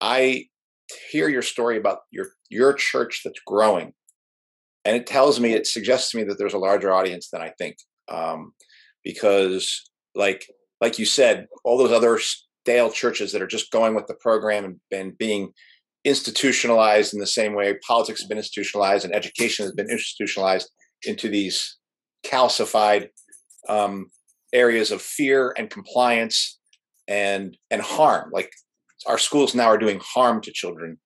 S1: I hear your story about your your church that's growing, and it tells me it suggests to me that there's a larger audience than I think, um, because like like you said, all those other stale churches that are just going with the program and, and being institutionalized in the same way politics has been institutionalized and education has been institutionalized into these calcified um, areas of fear and compliance and and harm. Like our schools now are doing harm to children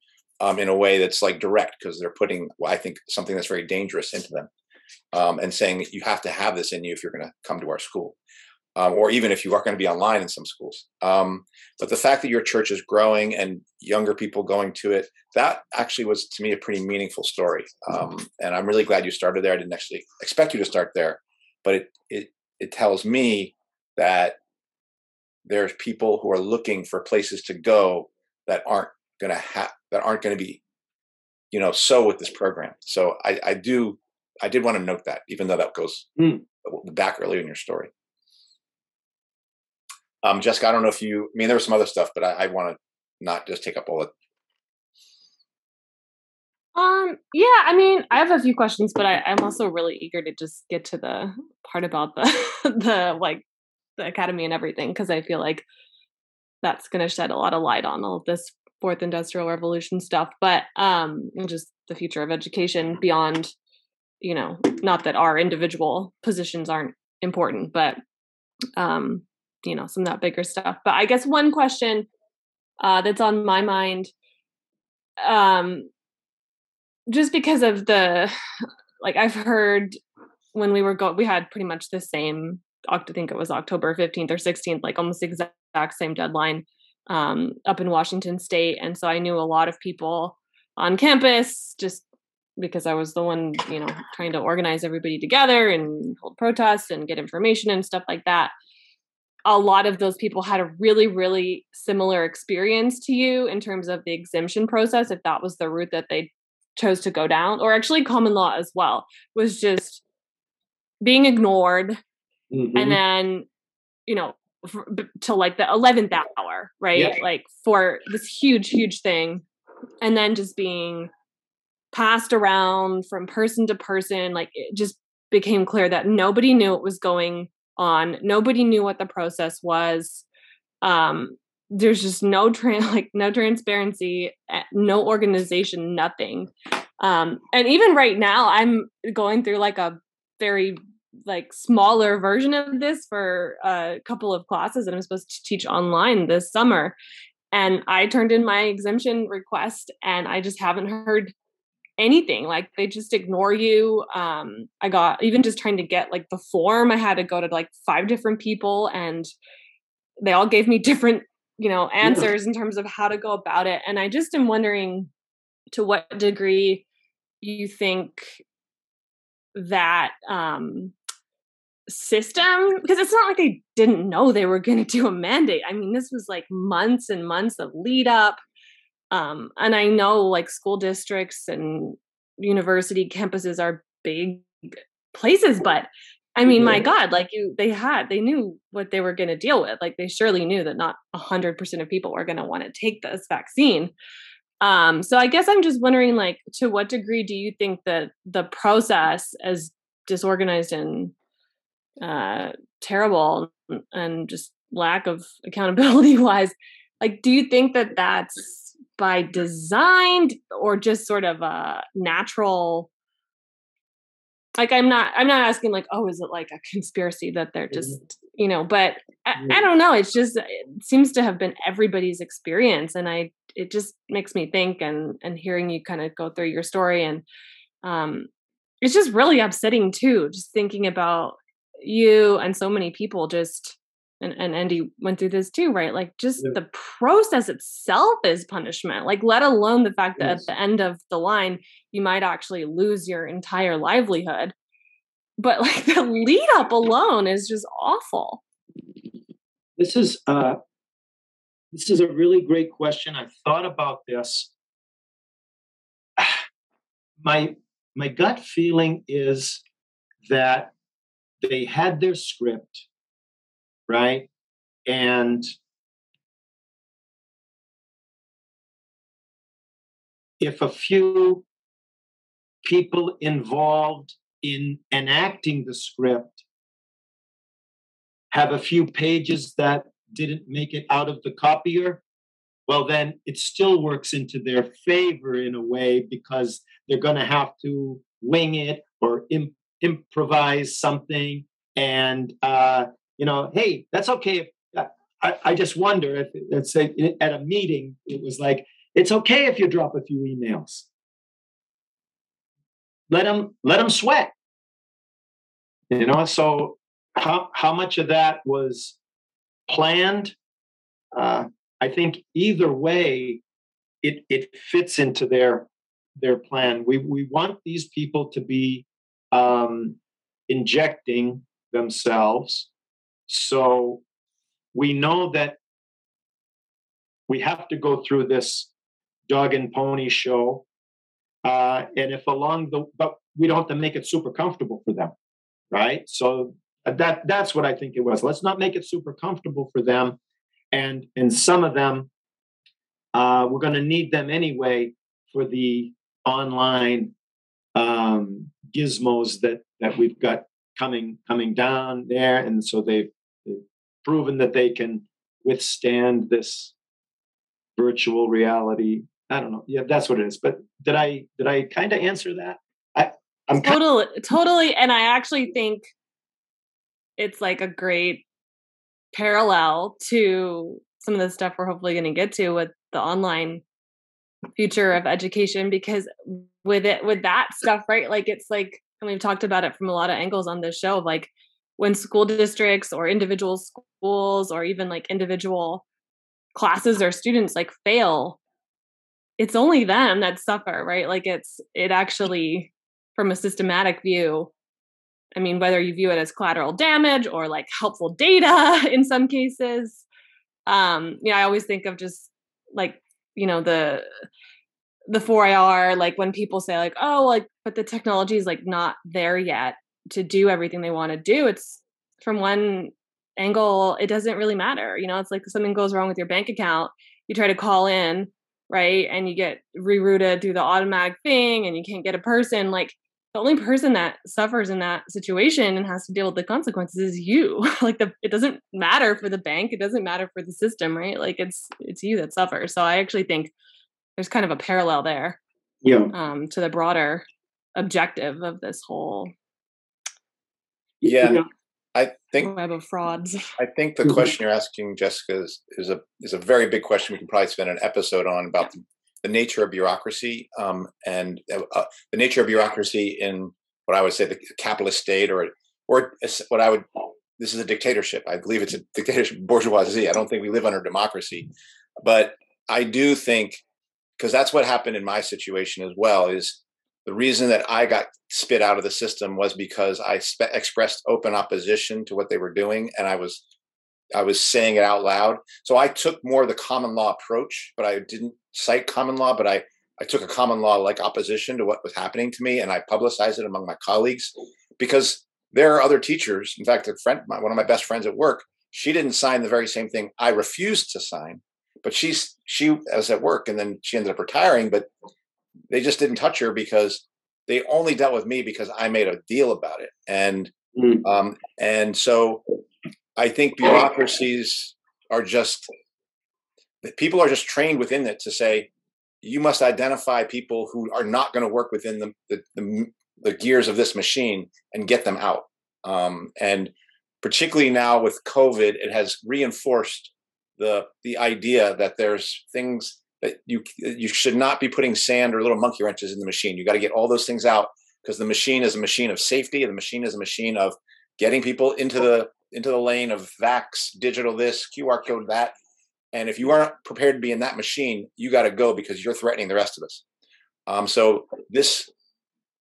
S1: um, in a way that's like direct because they're putting well, i think something that's very dangerous into them um, and saying you have to have this in you if you're going to come to our school um, or even if you are going to be online in some schools um, but the fact that your church is growing and younger people going to it that actually was to me a pretty meaningful story um, and i'm really glad you started there. I didn't actually expect you to start there but it it, it tells me that there's people who are looking for places to go that aren't going to have that aren't going to be you know so with this program so i i do i did want to note that even though that goes mm. back early in your story um jessica i don't know if you i mean there was some other stuff but i, I want to not just take up all the
S3: um yeah i mean i have a few questions but I, i'm also really eager to just get to the part about the the like the academy and everything because I feel like that's going to shed a lot of light on all of this fourth industrial revolution stuff but um just the future of education beyond you know not that our individual positions aren't important but um you know some of that bigger stuff. But i guess one question uh that's on my mind um just because of the like i've heard when we were go we had pretty much the same I think it was October 15th or 16th, like almost exact same deadline um, up in Washington State. And so I knew a lot of people on campus just because I was the one, you know, trying to organize everybody together and hold protests and get information and stuff like that. A lot of those people had a really, really similar experience to you in terms of the exemption process, if that was the route that they chose to go down, or actually common law as well, was just being ignored mm-hmm. and then you know for, till like the 11th hour right? Yeah. like for this huge huge thing. And then just being passed around from person to person like it just became clear that nobody knew what was going on. Nobody knew what the process was. Um there's just no tra- like no transparency eh, no organization nothing. Um and even right now i'm going through like a very like smaller version of this for a couple of classes that I'm supposed to teach online this summer. And I turned in my exemption request and I just haven't heard anything. Like they just ignore you. Um, I got even just trying to get like the form, I had to go to like five different people and they all gave me different, you know, answers yeah. in terms of how to go about it. And I just am wondering to what degree you think that um system because it's not like they didn't know they were going to do a mandate. I mean this was like months and months of lead up um, and i know like school districts and university campuses are big places but i mean my god like you they had they knew what they were going to deal with. Like they surely knew that not 100% of people were going to want to take this vaccine. Um, so i guess i'm just wondering like to what degree do you think that the process as disorganized and uh, terrible and just lack of accountability wise like do you think that that's by design or just sort of a natural like i'm not i'm not asking like oh is it like a conspiracy that they're mm-hmm. just you know but I, I, don't know it's just it seems to have been everybody's experience and i it just makes me think and and hearing you kind of go through your story and um it's just really upsetting too just thinking about you and so many people just and, and Andy went through this too, right? Like just yeah. the process itself is punishment. Like let alone the fact that yes. at the end of the line you might actually lose your entire livelihood. But like the lead up alone is just awful.
S2: This is uh this is a really great question. I thought about this. My my gut feeling is that they had their script, right? And if a few people involved in enacting the script have a few pages that didn't make it out of the copier, well, then it still works into their favor in a way because they're going to have to wing it or imp- improvise something. And, uh, you know, hey, that's okay. If, uh, I, I just wonder if, let's say, at a meeting, it was like, it's okay if you drop a few emails. Let them let them sweat. You know, so how how much of that was planned? Uh, I think either way, it it fits into their their plan. We we want these people to be um, injecting themselves, so we know that we have to go through this dog and pony show. Uh, and if along the, but we don't have to make it super comfortable for them, right? So that that's what I think it was. Let's not make it super comfortable for them, and and some of them, uh, we're going to need them anyway for the online um, gizmos that that we've got coming coming down there, and so they've, they've proven that they can withstand this virtual reality I don't know. Yeah, that's what it is. But did I did I kind of answer that? I I'm
S3: totally kind of- totally, and I actually think it's like a great parallel to some of the stuff we're hopefully going to get to with the online future of education because with it with that stuff right like it's like and we've talked about it from a lot of angles on this show like when school districts or individual schools or even like individual classes or students like fail it's only them that suffer, right? Like it's it actually from a systematic view. I mean, whether you view it as collateral damage or like helpful data in some cases. Um, yeah, I always think of just like, you know, the the 4IR, like when people say like, oh, like, but the technology is like not there yet to do everything they want to do. It's from one angle, it doesn't really matter. You know, it's like something goes wrong with your bank account, you try to call in right? And you get rerouted through the automatic thing and you can't get a person. Like the only person that suffers in that situation and has to deal with the consequences is you. like the it doesn't matter for the bank, it doesn't matter for the system, right? Like it's it's you that suffers. So I actually think there's kind of a parallel there.
S2: Yeah.
S3: Um, to the broader objective of this whole
S1: yeah I think
S3: web of frauds.
S1: I think the mm-hmm. question you're asking, Jessica, is, is a is a very big question. We can probably spend an episode on about the, the nature of bureaucracy um, and uh, uh the nature of bureaucracy in what I would say the capitalist state, or or what I would this is a dictatorship. I believe it's a dictatorship bourgeoisie. I don't think we live under democracy, but I do think because that's what happened in my situation as well. Is the reason that I got spit out of the system was because I spe- expressed open opposition to what they were doing, and I was I was saying it out loud. So I took more of the common law approach, but I didn't cite common law, but I I took a common law like opposition to what was happening to me, and I publicized it among my colleagues because there are other teachers. In fact, a friend, my, one of my best friends at work, she didn't sign the very same thing I refused to sign, but she's she was at work, and then she ended up retiring. But they just didn't touch her because they only dealt with me because I made a deal about it. And mm. um, and so I think bureaucracies are just people are just trained within it to say you must identify people who are not going to work within the, the, the, the gears of this machine and get them out. Um, and particularly now with COVID, it has reinforced the the idea that there's things that you you should not be putting sand or little monkey wrenches in the machine. You got to get all those things out because the machine is a machine of safety. The machine is a machine of getting people into the into the lane of vax, digital this, QR code that. And if you aren't prepared to be in that machine, you got to go because you're threatening the rest of us. Um, so this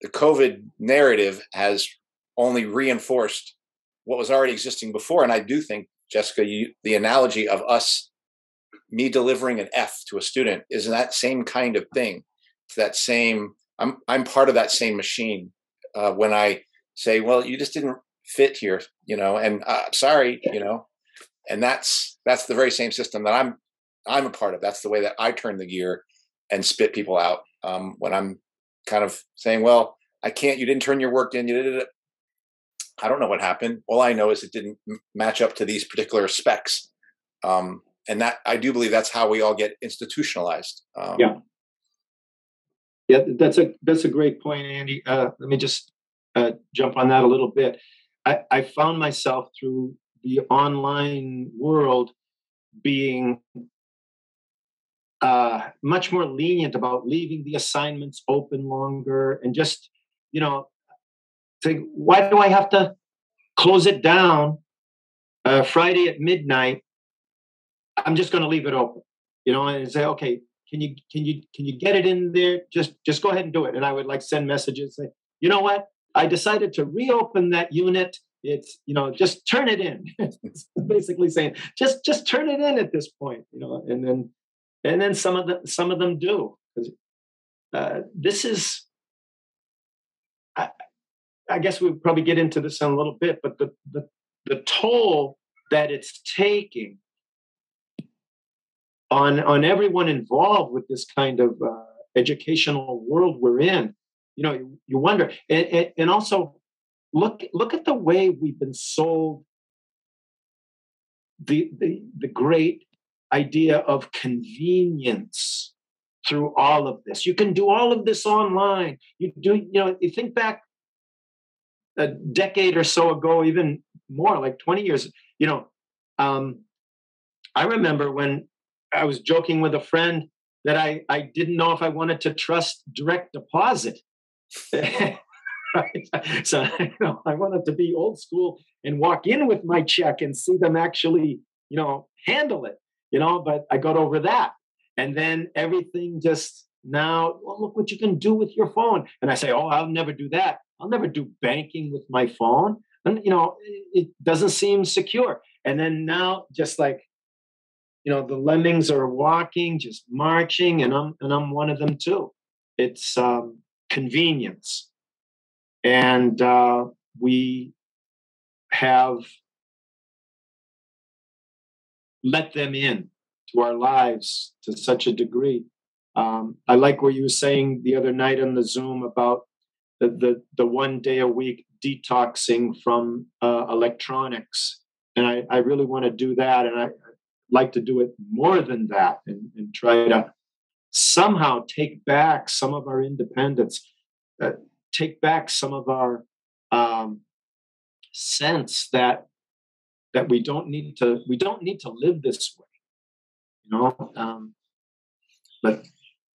S1: the COVID narrative has only reinforced what was already existing before. And I do think, Jessica, you, the analogy of us me delivering an F to a student is that same kind of thing. It's that same. I'm I'm part of that same machine. Uh, when I say, "Well, you just didn't fit here," you know, and uh, sorry, you know, and that's that's the very same system that I'm I'm a part of. That's the way that I turn the gear and spit people out um, when I'm kind of saying, "Well, I can't. You didn't turn your work in. You did it." I don't know what happened. All I know is it didn't match up to these particular specs, um, and that I do believe that's how we all get institutionalized. Um,
S2: yeah, yeah, that's a that's a great point, Andy. Uh, let me just uh, jump on that a little bit. I, I found myself through the online world being uh, much more lenient about leaving the assignments open longer and just, you know, think, why do I have to close it down uh, Friday at midnight? I'm just going to leave it open, you know, and say, okay, can you can you can you get it in there? Just just go ahead and do it. And I would like send messages say, you know what? I decided to reopen that unit. It's you know just turn it in. It's basically saying just just turn it in at this point, you know, and then and then some of them some of them do uh, this is I, I, guess we'll probably get into this in a little bit but the, the the toll that it's taking on on everyone involved with this kind of uh, educational world we're in you know you, wonder and, and, and also look look at the way we've been sold the the the great idea of convenience through all of this. You can do all of this online. You do, you know, you think back a decade or so ago, even more, like 20 years, you know, um, I remember when I was joking with a friend that I, I didn't know if I wanted to trust direct deposit. Right? So you know, I wanted to be old school and walk in with my check and see them actually, you know, handle it you know, but I got over that. And then everything just now, well, look what you can do with your phone. And I say, oh, I'll never do that. I'll never do banking with my phone. And, you know, it doesn't seem secure. And then now, just like, you know, the lemmings are walking, just marching, and I'm and I'm one of them too. It's um, convenience, and uh, we have let them in to our lives to such a degree. Um, I like what you were saying the other night on the Zoom about the the, the one day a week detoxing from uh, electronics, and I, I really want to do that, and I like to do it more than that, and, and try to somehow take back some of our independence, uh, take back some of our um, sense that that we don't need to we don't need to live this way you know? Um, but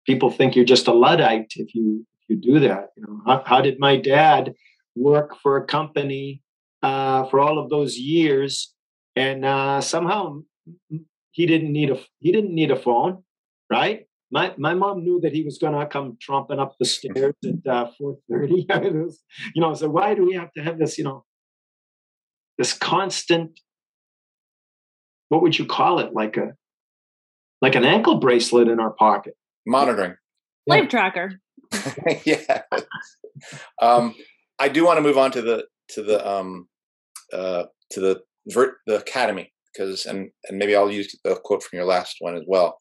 S2: people think you're just a luddite if you if you do that you know? How, how did my dad work for a company uh, for all of those years and uh, somehow he didn't need a he didn't need a phone right my my mom knew that he was going to come tromping up the stairs at uh, 4:30 you know so why do we have to have this you know this constant what would you call it? Like a like an ankle bracelet in our pocket.
S1: Monitoring.
S3: Life tracker.
S1: Yeah. Um i do want to move on to the to the um uh to the vert the academy because and and maybe i'll use the quote from your last one as well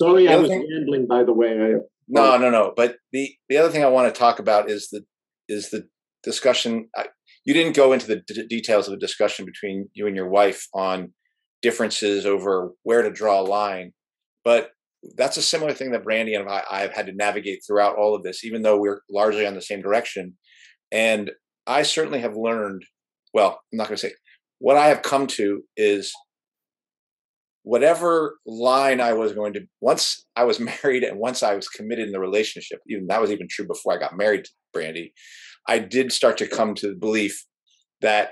S2: sorry i was thing, rambling by the way. I,
S1: no no no but the the other thing i want to talk about is the is the discussion I, you didn't go into the d- details of the discussion between you and your wife on differences over where to draw a line but that's a similar thing that brandy and I, i've had to navigate throughout all of this even though we're largely on the same direction. And i certainly have learned well i'm not going to say what i have come to is whatever line i was going to once i was married and once i was committed in the relationship even that was even true before i got married to brandy I did start to come to the belief that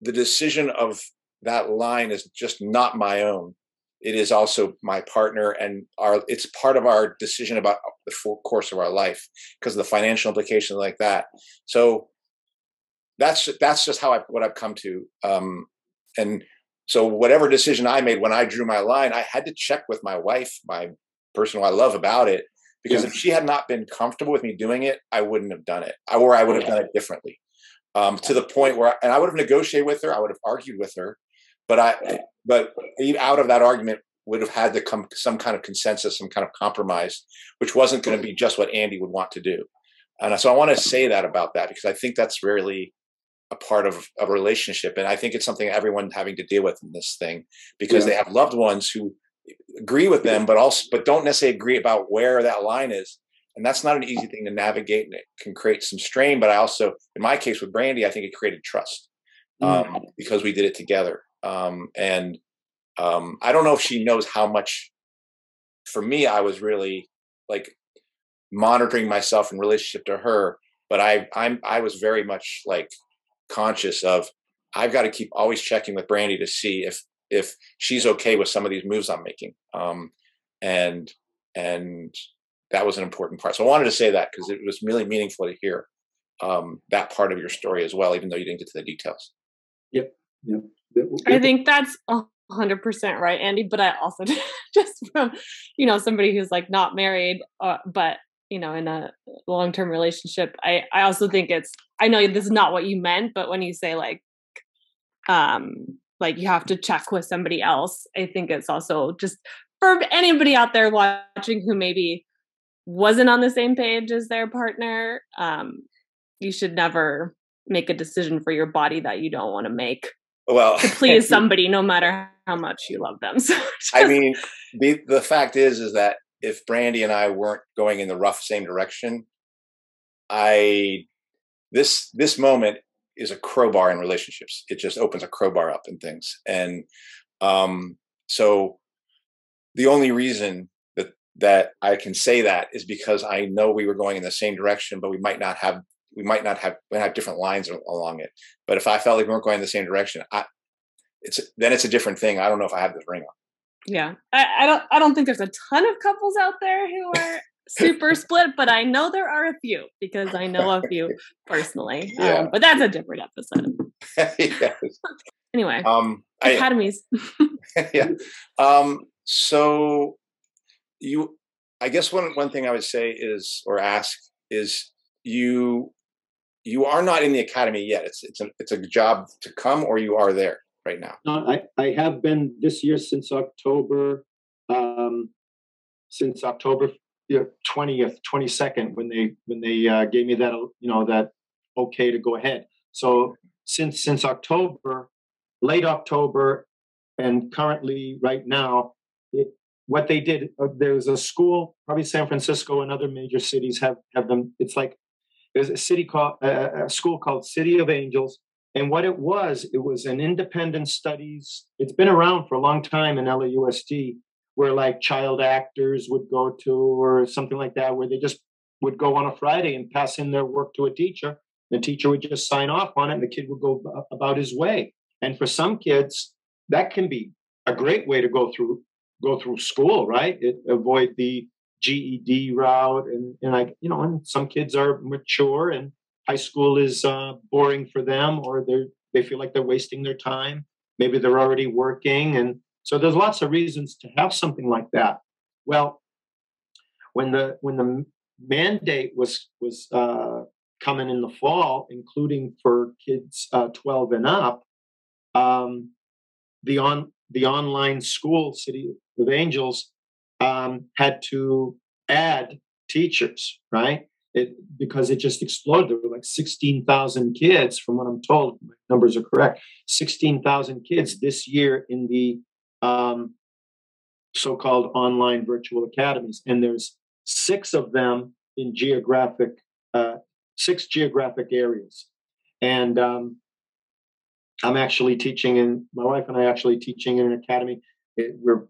S1: the decision of that line is just not my own. It is also my partner, and our it's part of our decision about the course of our life because of the financial implications like that. So that's that's just how I what I've come to. Um, and so whatever decision I made when I drew my line, I had to check with my wife, my person who I love about it, because if she had not been comfortable with me doing it, I wouldn't have done it, or I would have done it differently. Um, to the point where, and I would have negotiated with her, I would have argued with her, but I, but out of that argument would have had to come some kind of consensus, some kind of compromise, which wasn't going to be just what Andy would want to do. And so I want to say that about that because I think that's really a part of a relationship. And I think it's something everyone having to deal with in this thing because yeah. they have loved ones who agree with them, but also, but don't necessarily agree about where that line is. And that's not an easy thing to navigate and it can create some strain. But I also, in my case with Brandy, I think it created trust um, mm. because we did it together. Um, and um, I don't know if she knows how much for me, I was really like monitoring myself in relationship to her. But I, I'm, I was very much like conscious of I've got to keep always checking with Brandy to see if if she's okay with some of these moves I'm making. Um, and and that was an important part. So I wanted to say that because it was really meaningful to hear um, that part of your story as well, even though you didn't get to the details.
S2: Yep. Yep.
S3: I think that's hundred percent right, Andy. But I also just from you know somebody who's like not married, uh, but you know in a long term relationship, I I also think it's I know this is not what you meant, but when you say like um like you have to check with somebody else, I think it's also just for anybody out there watching who maybe wasn't on the same page as their partner, um, you should never make a decision for your body that you don't want to make
S1: well
S3: to please somebody no matter how much you love them so
S1: just... i mean the the fact is is that if brandy and i weren't going in the rough same direction i this this moment is a crowbar in relationships it just opens a crowbar up in things and um so the only reason that that i can say that is because i know we were going in the same direction but we might not have we might not have we have different lines along it. But if I felt like we weren't going in the same direction, I it's then it's a different thing. I don't know if I have this ring on.
S3: Yeah, I, I don't. I don't think there's a ton of couples out there who are super split, but I know there are a few because I know a few personally. Yeah. Um, but that's a different episode. yes. Anyway, um, academies.
S1: I, yeah. Um. So you, I guess one one thing I would say is or ask is you you are not in the academy yet. It's it's a it's a job to come, or you are there right now.
S2: No, I I have been this year since October, um, since October twentieth, twenty second, when they when they uh, gave me that you know that okay to go ahead. So since since October, late October, and currently right now, it, what they did uh, there's a school, probably San Francisco and other major cities have have them. It's like there's a city called a school called City of Angels, and what it was, it was an independent studies. It's been around for a long time in LAUSD, where like child actors would go to or something like that, where they just would go on a Friday and pass in their work to a teacher. The teacher would just sign off on it, and the kid would go about his way. And for some kids, that can be a great way to go through go through school, right? It, avoid the GED route, and and I you know, and some kids are mature, and high school is uh, boring for them, or they they feel like they're wasting their time. Maybe they're already working, and so there's lots of reasons to have something like that. Well, when the when the mandate was was uh, coming in the fall, including for kids uh, 12 and up, um, the on the online school City of Angels um, had to add teachers, right? It, because it just exploded. There were like 16,000 kids, from what I'm told, my numbers are correct. 16,000 kids this year in the um, so called online virtual academies. And there's six of them in geographic, uh, six geographic areas. And um, I'm actually teaching in, my wife and I actually teaching in an academy. It, we're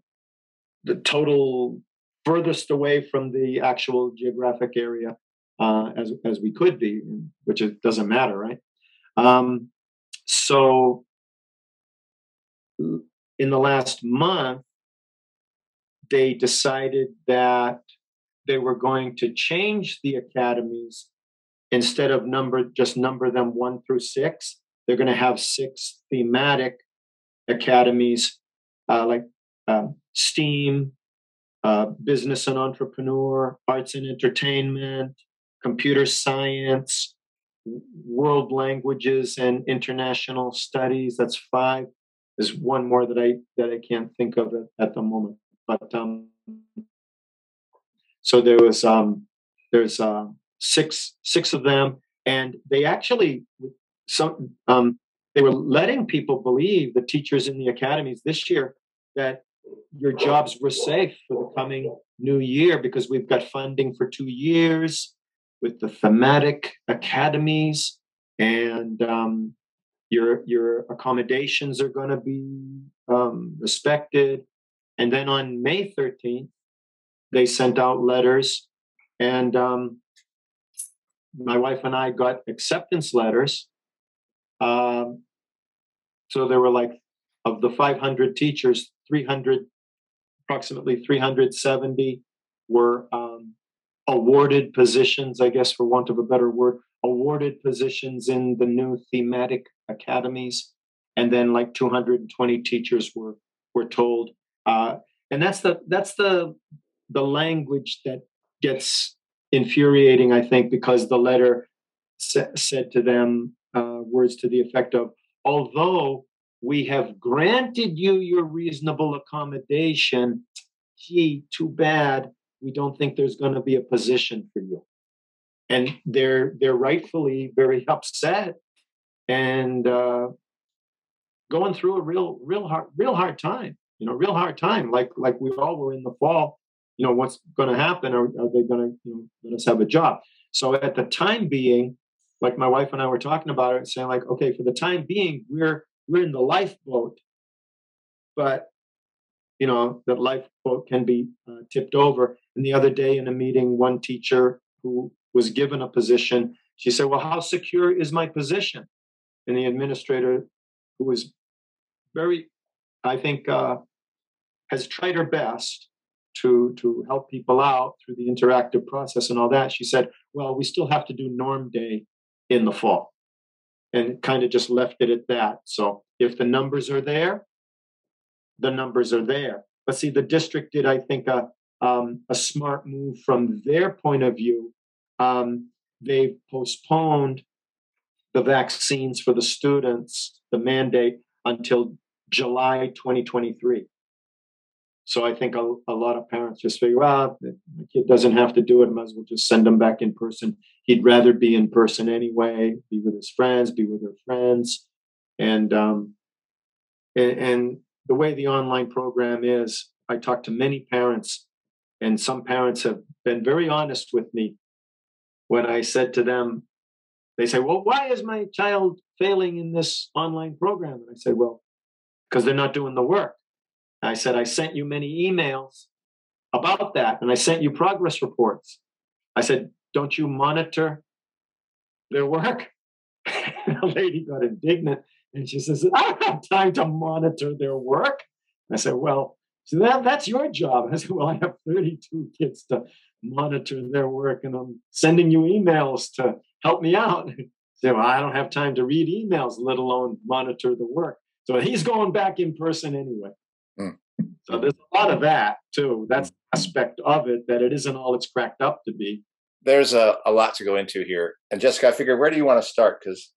S2: the total furthest away from the actual geographic area uh, as as we could be, which it doesn't matter, right? Um, so, in the last month, they decided that they were going to change the academies instead of number just number them one through six. They're going to have six thematic academies uh, like uh, STEAM, uh, business and entrepreneur, arts and entertainment, computer science, world languages and international studies. That's five. There's one more that I that I can't think of at, at the moment. But um, so there was um, there's uh, six six of them, and they actually some um, they were letting people believe the teachers in the academies this year that your jobs were safe for the coming new year because we've got funding for two years with the thematic academies and um, your your accommodations are going to be um, respected. And then on may 13th they sent out letters and um, my wife and i got acceptance letters um, so there were like of the 500 teachers 300 approximately 370 were um, awarded positions, I guess, for want of a better word, awarded positions in the new thematic academies, and then like 220 teachers were were told. Uh, and that's the that's the the language that gets infuriating, I think, because the letter sa- said to them uh, words to the effect of, although we have granted you your reasonable accommodation, gee, too bad we don't think there's going to be a position for you. And they're they're rightfully very upset and uh, going through a real real hard real hard time you know real hard time like like we all were in the fall. You know what's going to happen? Are, are they going to you know, let us have a job? So at the time being like my wife and i were talking about it saying like okay for the time being we're we're in the lifeboat but you know that lifeboat can be uh, tipped over. And the other day in a meeting one teacher who was given a position she said well how secure is my position? And the administrator who was very i think uh, has tried her best to to help people out through the interactive process and all that. She said well we still have to do norm day in the fall. And kind of just left it at that. So if the numbers are there the numbers are there. But see, the district did, I think, a, um, a smart move from their point of view. Um, they've postponed the vaccines for the students, the mandate, until July 2023. So I think a, a lot of parents just figure, well, the kid doesn't have to do it. Might as well just send him back in person. He'd rather be in person anyway, be with his friends, be with her friends, and um, and, and the way the online program is, I talk to many parents, and some parents have been very honest with me when I said to them, they say, Well, why is my child failing in this online program? And I said, Well, because they're not doing the work. I said, I sent you many emails about that, and I sent you progress reports. I said, Don't you monitor their work? the lady got indignant. And she says, I don't have time to monitor their work. I said, Well, so that, that's your job. I said, Well, I have 32 kids to monitor their work, and I'm sending you emails to help me out. I said, Well, I don't have time to read emails, let alone monitor the work. So he's going back in person anyway. Mm. So there's a lot of that too. That's aspect of it that it isn't all it's cracked up to be.
S1: There's a, a lot to go into here. And Jessica, I figure where do you want to start? Because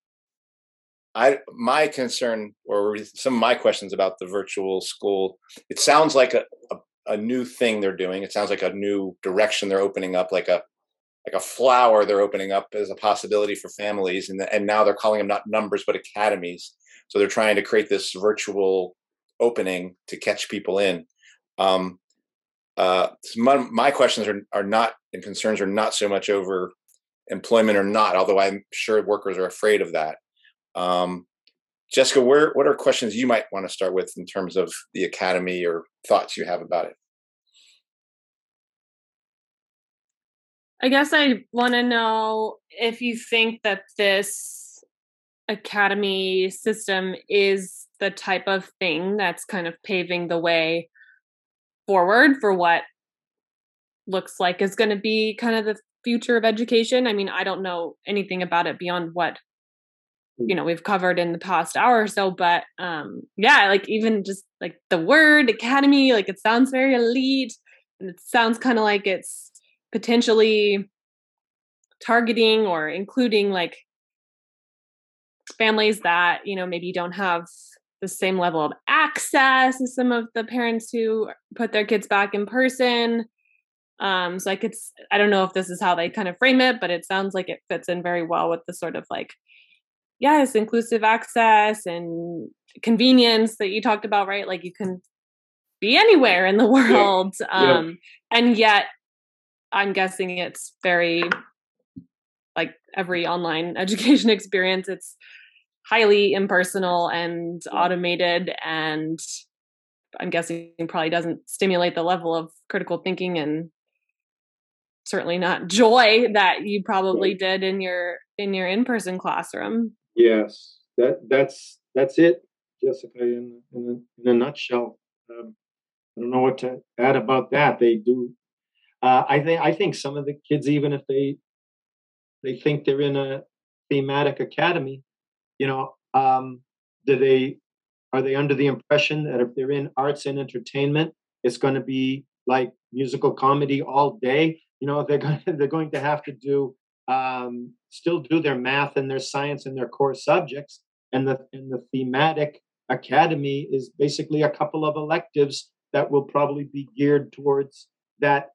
S1: I my concern or some of my questions about the virtual school, it sounds like a, a, a new thing they're doing. It sounds like a new direction they're opening up, like a like a flower they're opening up as a possibility for families, and and now they're calling them not numbers but academies. So they're trying to create this virtual opening to catch people in. Um, uh, my, my questions are are not and concerns are not so much over employment or not, although I'm sure workers are afraid of that. Um, Jessica, where what are questions you might want to start with in terms of the academy or thoughts you have about it?
S3: I guess I want to know if you think that this academy system is the type of thing that's kind of paving the way forward for what looks like is going to be kind of the future of education. I mean, I don't know anything about it beyond what you know we've covered in the past hour or so but um yeah like even just like the word academy like it sounds very elite and it sounds kind of like it's potentially targeting or including like families that you know maybe don't have the same level of access as some of the parents who put their kids back in person. Um so i could i don't know if this is how they kind of frame it but it sounds like it fits in very well with the sort of like yes, inclusive access and convenience that you talked about, right? Like you can be anywhere in the world. Yeah. Um, yeah. And yet, I'm guessing it's very like every online education experience, it's highly impersonal and automated and I'm guessing probably doesn't stimulate the level of critical thinking and certainly not joy that you probably did in your in your in-person classroom.
S2: Yes, that that's that's it, Jessica. In in a, in a nutshell, um, I don't know what to add about that. They do. Uh, I think I think some of the kids, even if they they think they're in a thematic academy, you know, um, do they are they under the impression that if they're in arts and entertainment, it's going to be like musical comedy all day? You know, they're going to, they're going to have to do um, still do their math and their science and their core subjects. And the, and the thematic academy is basically a couple of electives that will probably be geared towards that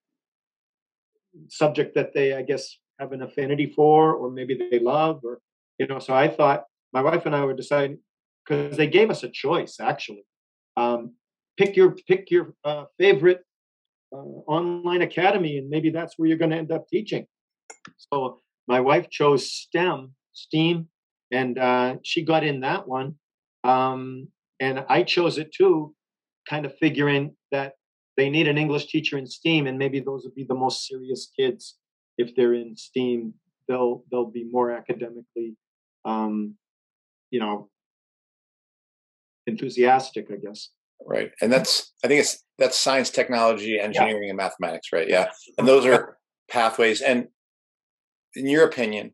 S2: subject that they, I guess, have an affinity for, or maybe they love, or, you know. So I thought my wife and I were deciding because they gave us a choice actually. Um, pick your pick your uh, favorite uh, online academy, and maybe that's where you're going to end up teaching. So my wife chose STEM, STEAM, and uh, she got in that one. Um, and I chose it too, kind of figuring that they need an English teacher in STEAM, and maybe those would be the most serious kids if they're in STEAM. They'll they'll be more academically, um, you know, enthusiastic, I guess.
S1: Right, and that's I think it's that's science, technology, engineering, yeah. and mathematics, right? Yeah, and those are pathways. And in your opinion,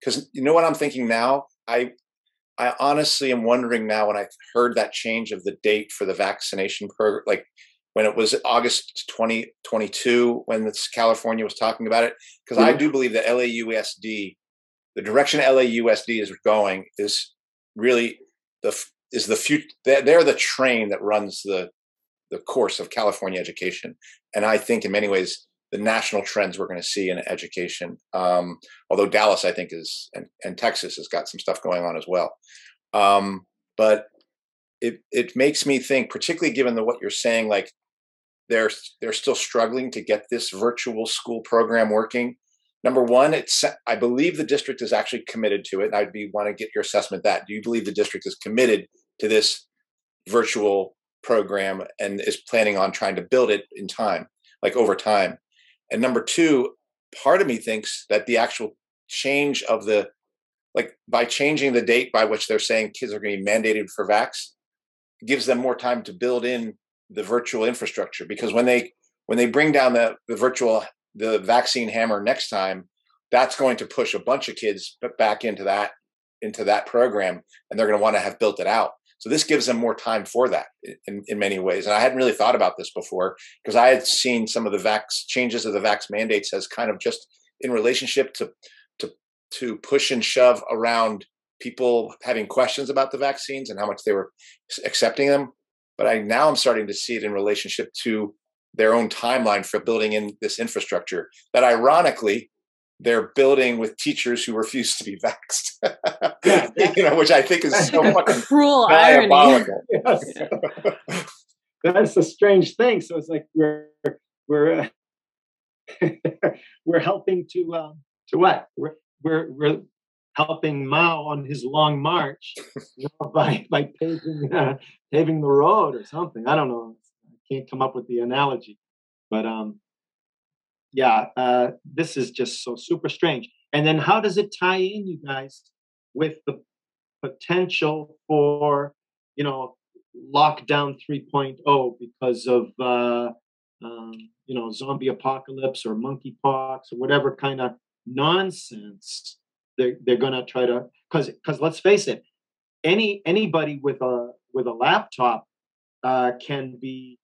S1: because you know what I'm thinking now, I I honestly am wondering now when I heard that change of the date for the vaccination program, like when it was August 2022 when this California was talking about it, because I mm-hmm. do believe that LAUSD, the direction LAUSD is going, is really the is the future. They're the train that runs the the course of California education, and I think in many ways the national trends we're going to see in education. Um, although Dallas, I think, is and, and, Texas has got some stuff going on as well. Um, but it it makes me think, particularly given the what you're saying, like they're they're still struggling to get this virtual school program working. Number one, it's I believe the district is actually committed to it. and I'd be want to get your assessment that. Do you believe the district is committed to this virtual program and is planning on trying to build it in time, like over time? And number two, part of me thinks that the actual change of the like by changing the date by which they're saying kids are going to be mandated for vax gives them more time to build in the virtual infrastructure. Because when they when they bring down the, the virtual the vaccine hammer next time that's going to push a bunch of kids back into that into that program and they're going to want to have built it out so this gives them more time for that in, in many ways. And I hadn't really thought about this before because I had seen some of the vax changes of the vax mandates as kind of just in relationship to to to push and shove around people having questions about the vaccines and how much they were accepting them. But I now I'm starting to see it in relationship to their own timeline for building in this infrastructure that ironically they're building with teachers who refuse to be vaxxed. you know, which I think is so fucking
S3: cruel diabolical.
S2: Yes. That's a strange thing. So it's like we're we're uh, we're helping to um, to what? We're we're we're helping Mao on his long march you know, by by paving uh, paving the road or something. I don't know. I can't come up with the analogy, but um, yeah, uh, this is just so super strange. And then how does it tie in, you guys, with the potential for, you know, lockdown 3.0 because of, uh, um, you know, zombie apocalypse or monkeypox or whatever kind of nonsense they're, they're going to try to because because let's face it, any anybody with a with a laptop uh, can be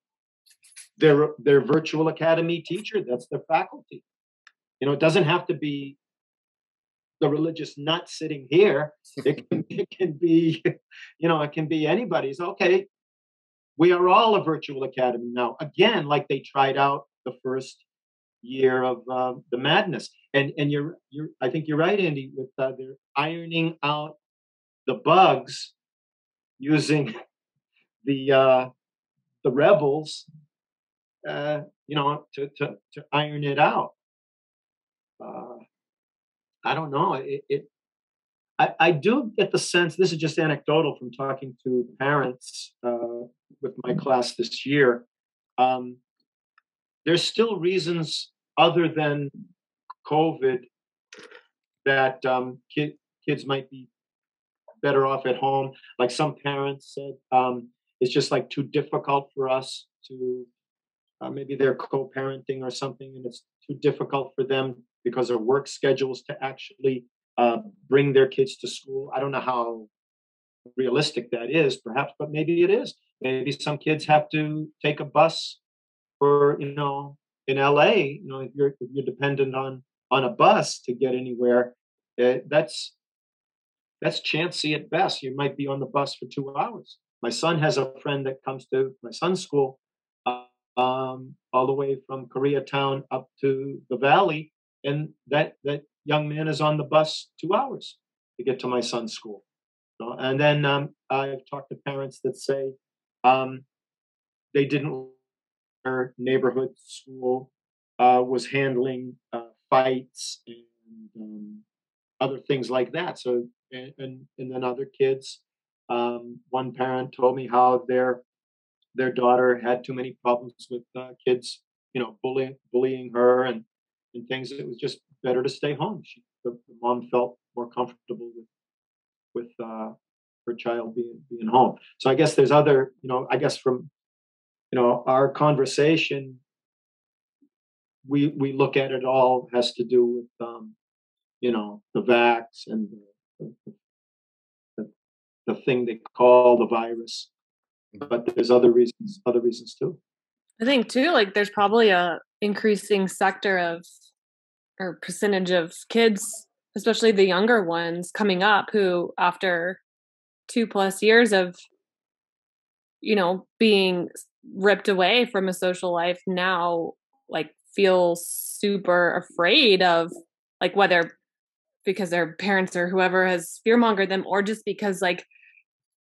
S2: their their virtual academy teacher. That's their faculty. You know, it doesn't have to be the religious nut sitting here. It can, it can be, you know, it can be anybody's. Okay, we are all a virtual academy now. Again, like they tried out the first year of uh, the madness, and and you're you're. I think you're right, Andy. With uh, they're ironing out the bugs using the uh, the rebels, uh, you know, to to to iron it out. Uh, I don't know. It, it I, I, do get the sense this is just anecdotal from talking to parents uh, with my class this year. Um, there's still reasons other than COVID that um, kid, kids might be better off at home. Like some parents said, um, it's just like too difficult for us to. Uh, maybe they're co-parenting or something, and it's too difficult for them because of work schedules to actually uh, bring their kids to school. I don't know how realistic that is, perhaps, but maybe it is. Maybe some kids have to take a bus for, you know, in LA, you know, if you're if you're dependent on on a bus to get anywhere, uh, that's that's chancy at best. You might be on the bus for two hours. My son has a friend that comes to my son's school um, all the way from Koreatown up to the valley, and that that young man is on the bus two hours to get to my son's school. And then um, I've talked to parents that say um, they didn't. Their neighborhood school uh, was handling uh, fights and um, other things like that. So and and, and then other kids. Um, one parent told me how their their daughter had too many problems with uh, kids, you know, bullying bullying her and and things. It was just better to stay home. She, the, the mom felt more comfortable with with uh, her child being being home. So I guess there's other, you know, I guess from you know our conversation, we we look at it all has to do with um, you know the vax and the, the, the thing they call the virus, but there's other reasons other reasons too.
S3: I think too, like there's probably a increasing sector of or percentage of kids, especially the younger ones coming up who after two plus years of you know being ripped away from a social life now like feel super afraid of like whether because their parents or whoever has fearmongered them or just because like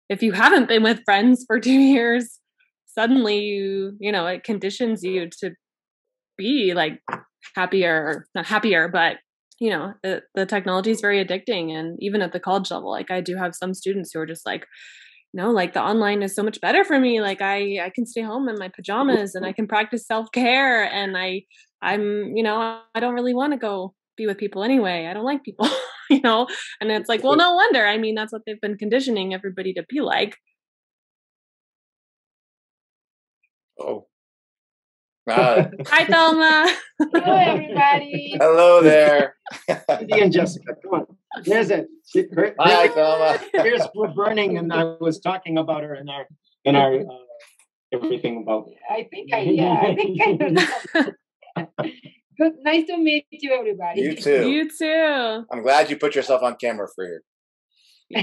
S3: if you haven't been with friends for two years suddenly you you know it conditions you to be like happier not happier but you know the, the technology is very addicting and even at the college level like i do have some students who are just like no like the online is so much better for me. Like i i can stay home in my pajamas and i can practice self-care and i i'm you know i don't really want to go be with people anyway. I don't like people you know and it's like well no wonder i mean that's what they've been conditioning everybody to be like
S1: oh uh,
S3: Hi, Thelma.
S4: Hello, everybody.
S1: hello there.
S2: Cindy and Jessica, come on. There's it. She- her-
S1: Hi, Thelma.
S2: Here's we're burning, and I was talking about her in our in our uh, everything about.
S4: I think I, yeah, I think I know. Good, nice to meet you, everybody.
S1: You too.
S3: You too.
S1: I'm glad you put yourself on camera for you.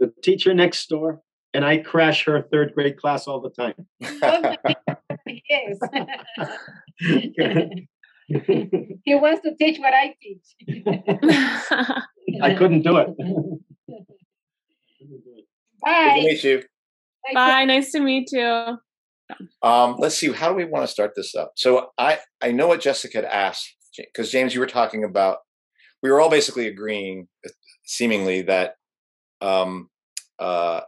S2: the teacher next door, and I crash her third grade class all the time.
S4: yes. he wants to teach what I teach.
S2: I couldn't do it.
S1: Good to
S4: Bye.
S1: meet you.
S3: Bye. Nice to meet you.
S1: Um, let's see. How do we want to start this up? So I I know what Jessica had asked because James, you were talking about. We were all basically agreeing, seemingly that um, uh,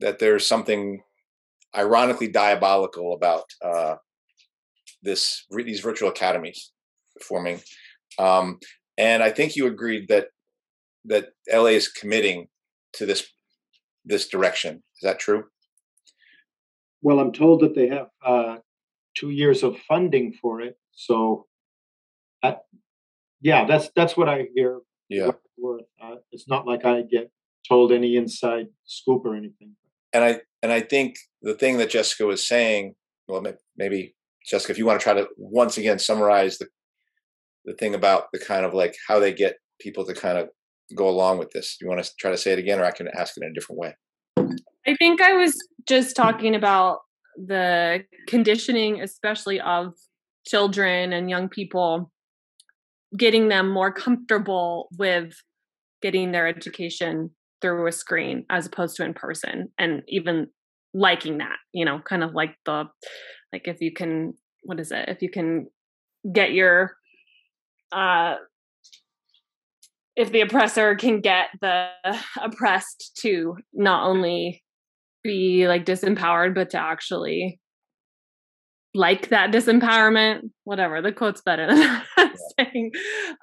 S1: that there's something ironically diabolical about uh, this these virtual academies forming, um, and I think you agreed that that LA is committing to this this direction. Is that true?
S2: Well, I'm told that they have uh, two years of funding for it. So, uh, yeah, that's that's what I hear
S1: Yeah.
S2: Uh, it's not like I get told any inside scoop or anything.
S1: And I and I think the thing that Jessica was saying, well, maybe Jessica, if you want to try to once again summarize the the thing about the kind of like how they get people to kind of go along with this. Do you want to try to say it again, or I can ask it in a different way?
S3: I think I was just talking about the conditioning, especially of children and young people, getting them more comfortable with getting their education through a screen as opposed to in person and even liking that you know kind of like the like if you can what is it? If you can get your uh if the oppressor can get the oppressed to not only be like disempowered but to actually like that disempowerment whatever the quote's better than saying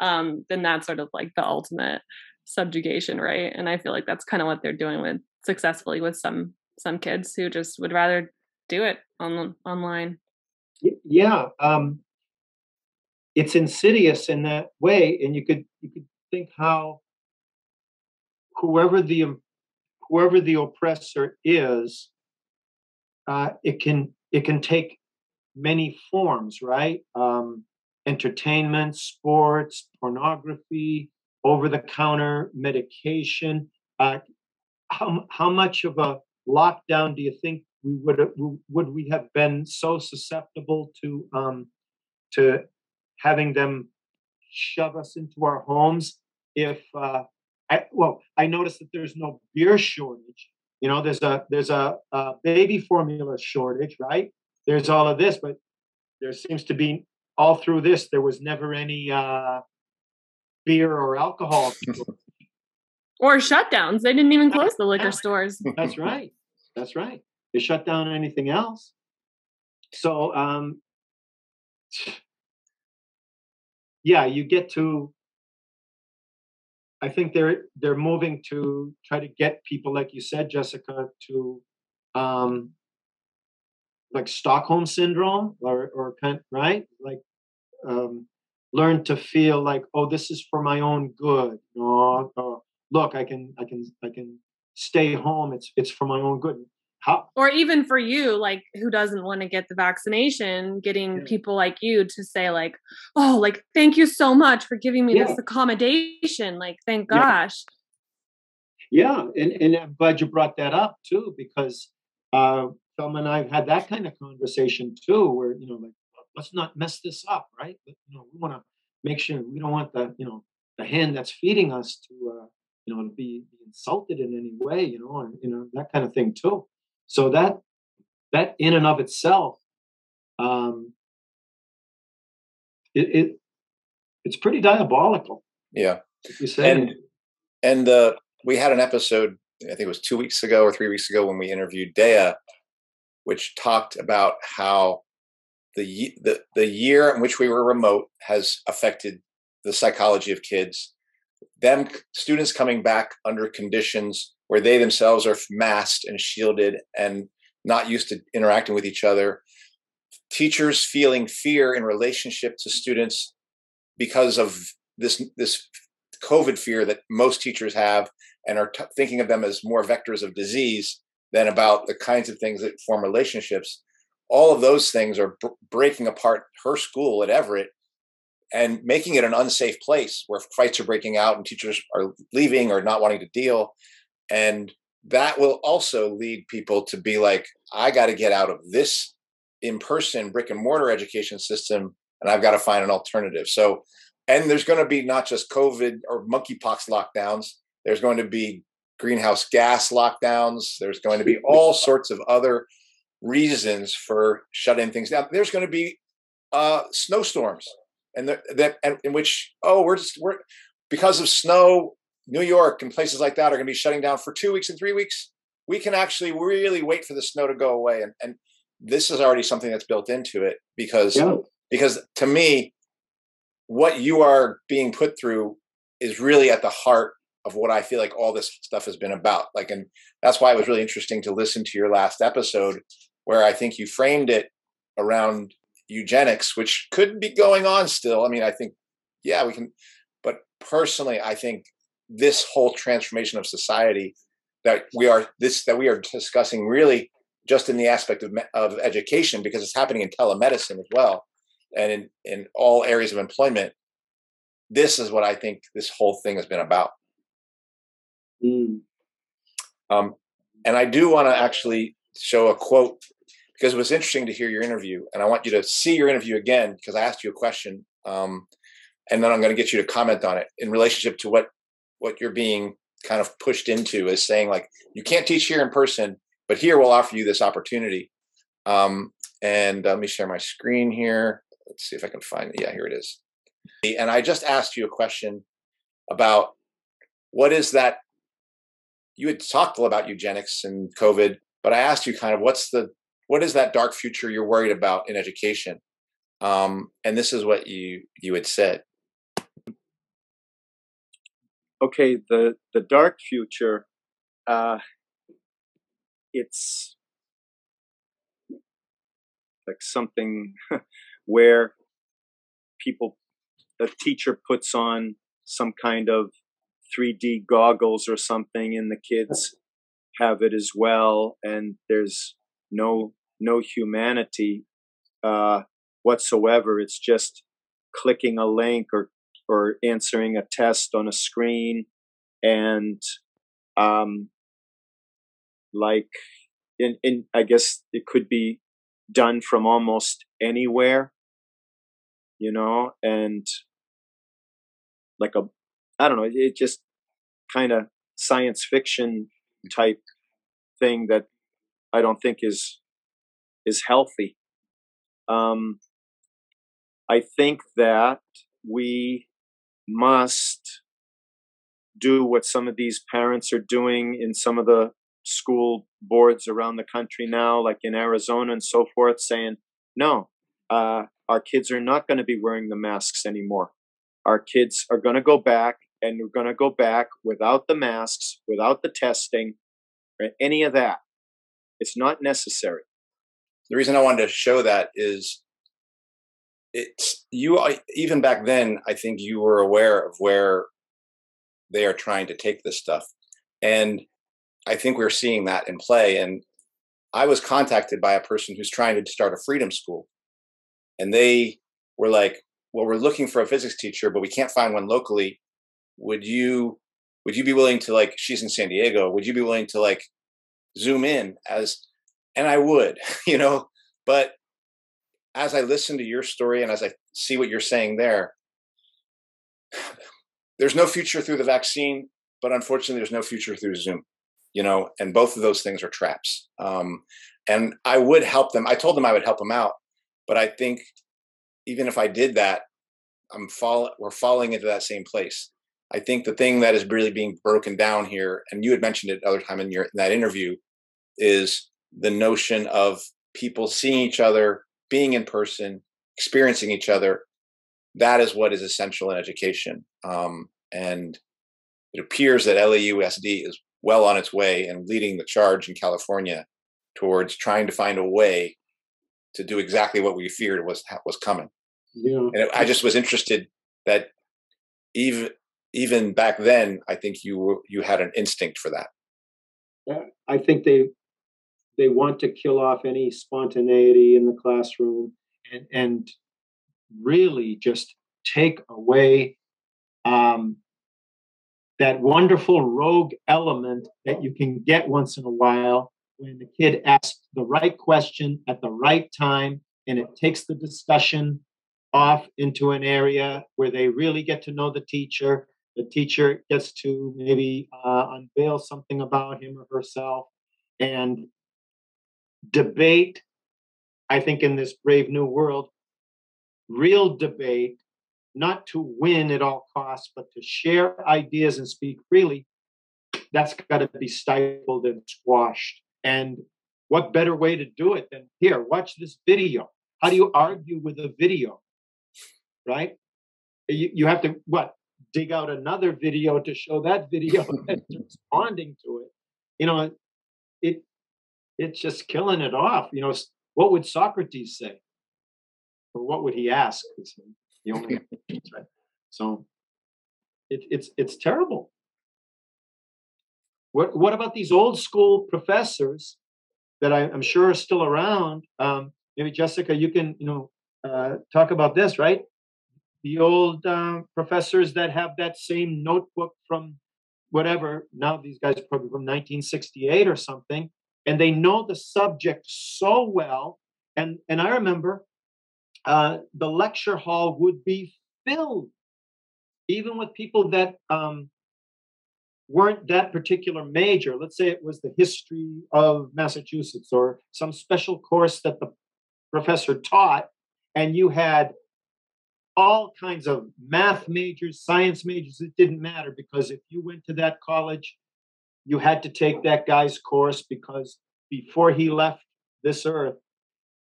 S3: um then that's sort of like the ultimate subjugation right? And i feel like that's kind of what they're doing with successfully with some some kids who just would rather do it on online.
S2: Yeah um it's insidious in that way and you could you could think how whoever the whoever the oppressor is uh it can it can take many forms right um entertainment sports pornography over the counter medication. Uh, how, how much of a lockdown do you think we would would we have been so susceptible to um, to having them shove us into our homes if uh, I, well I noticed that there's no beer shortage you know there's a there's a, a baby formula shortage right there's all of this but there seems to be all through this there was never any uh, beer or alcohol.
S3: or shutdowns. They didn't even close the liquor stores.
S2: That's right. That's right. They shut down anything else. So, um, yeah, you get to. I think they're they're moving to try to get people, like you said, Jessica, to um, like Stockholm syndrome, or or kind right, like um, learn to feel like oh this is for my own good. Or, or look i can i can i can stay home. It's it's for my own good how
S3: or even for you like who doesn't want to get the vaccination getting yeah. people like you to say like oh like thank you so much for giving me yeah. this accommodation like thank gosh
S2: yeah, and and i'm glad you brought that up too because uh Thelma and I've had that kind of conversation too, where you know, like let's not mess this up, right? But, you know, we want to make sure we don't want the, you know, the hand that's feeding us to, uh, you know, to be, be insulted in any way, you know, and you know that kind of thing too. So that that in and of itself, um, it, it it's pretty diabolical.
S1: Yeah, you say. And and uh, we had an episode, I think it was two weeks ago or three weeks ago, when we interviewed Dea, which talked about how the, the the year in which we were remote has affected the psychology of kids them students coming back under conditions where they themselves are masked and shielded and not used to interacting with each other teachers feeling fear in relationship to students because of this this covid fear that most teachers have and are t- thinking of them as more vectors of disease than about the kinds of things that form relationships all of those things are breaking apart her school at Everett and making it an unsafe place where fights are breaking out and teachers are leaving or not wanting to deal. And that will also lead people to be like, I got to get out of this in person brick and mortar education system and I've got to find an alternative. So, and there's going to be not just COVID or monkeypox lockdowns, there's going to be greenhouse gas lockdowns, there's going to be all sorts of other reasons for shutting things down. There's going to be uh, snowstorms, and that and in which oh we're just we're because of snow, New York and places like that are going to be shutting down for two weeks and three weeks. We can actually really wait for the snow to go away, and and this is already something that's built into it because yeah. because to me, what you are being put through is really at the heart of what I feel like all this stuff has been about. Like, and that's why it was really interesting to listen to your last episode where I think you framed it around eugenics, which could be going on still. I mean, I think, yeah, we can, But personally, I think this whole transformation of society that we are this that we are discussing really just in the aspect of of education because it's happening in telemedicine as well and in in all areas of employment this is what i think this whole thing has been about
S2: Mm.
S1: um, and i do want to actually show a quote because it was interesting to hear your interview and i want you to see your interview again because i asked you a question um, and then i'm going to get you to comment on it in relationship to what what you're being kind of pushed into is saying like you can't teach here in person but here we'll offer you this opportunity. Um, and uh, let me share my screen here. Let's see if i can find it yeah here it is. And i just asked you a question about what is that you had talked about eugenics and covid but i asked you kind of what's the what is that dark future you're worried about in education? Um, and this is what you you had said
S5: okay the the dark future uh it's like something where people a teacher puts on some kind of 3D goggles or something and the kids have it as well and there's no no humanity uh whatsoever. It's just clicking a link or or answering a test on a screen and um like in in I guess it could be done from almost anywhere you know and like a I don't know it just kind of science fiction type thing that I don't think is is healthy. Um I think that we must do what some of these parents are doing in some of the school boards around the country now, like in Arizona and so forth, saying, no, uh, our kids are not going to be wearing the masks anymore. Our kids are going to go back and we're going to go back without the masks, without the testing, or any of that. It's not necessary.
S1: The reason I wanted to show that is it's you even back then i think you were aware of where they are trying to take this stuff. And i think we're seeing that in play. And i was contacted by a person who's trying to start a freedom school. And they were like well we're looking for a physics teacher but we can't find one locally. Would you would you be willing to like she's in san diego. Would you be willing to like zoom in as and i would you know? But as I listen to your story and as I see what you're saying there, there's no future through the vaccine, but unfortunately, there's no future through Zoom. You know, and both of those things are traps. Um, and I would help them. I told them I would help them out, but I think even if I did that, I'm fall. We're falling into that same place. I think the thing that is really being broken down here, and you had mentioned it other time in your in that interview, is the notion of people seeing each other being in person, experiencing each other, that is what is essential in education. Um, and it appears that LAUSD is well on its way and leading the charge in California towards trying to find a way to do exactly what we feared was was coming.
S2: Yeah.
S1: And it, I just was interested that even even back then, I think you you had an instinct for that.
S2: I think they they want to kill off any spontaneity in the classroom and and really just take away um, that wonderful rogue element that you can get once in a while when the kid asks the right question at the right time and it takes the discussion off into an area where they really get to know the teacher. The teacher gets to maybe uh, unveil something about him or herself and debate, I think, in this brave new world, real debate, not to win at all costs, but to share ideas and speak freely, that's got to be stifled and squashed. And what better way to do it than here, watch this video? How do you argue with a video? Right? You, you have to, what, dig out another video to show that video that's responding to it. You know, it it's just killing it off. You know, what would Socrates say? Or what would he ask? The only right? So it, it's it's terrible. What what about these old school professors that I, am sure are still around? Um, maybe Jessica, you can you know uh, talk about this, right? The old uh, professors that have that same notebook from whatever. Now these guys are probably from 1968 or something, and they know the subject so well. And and I remember uh, the lecture hall would be filled, even with people that um, weren't that particular major. Let's say it was the history of Massachusetts or some special course that the professor taught, and you had all kinds of math majors, science majors. It didn't matter because if you went to that college, you had to take that guy's course because before he left this earth,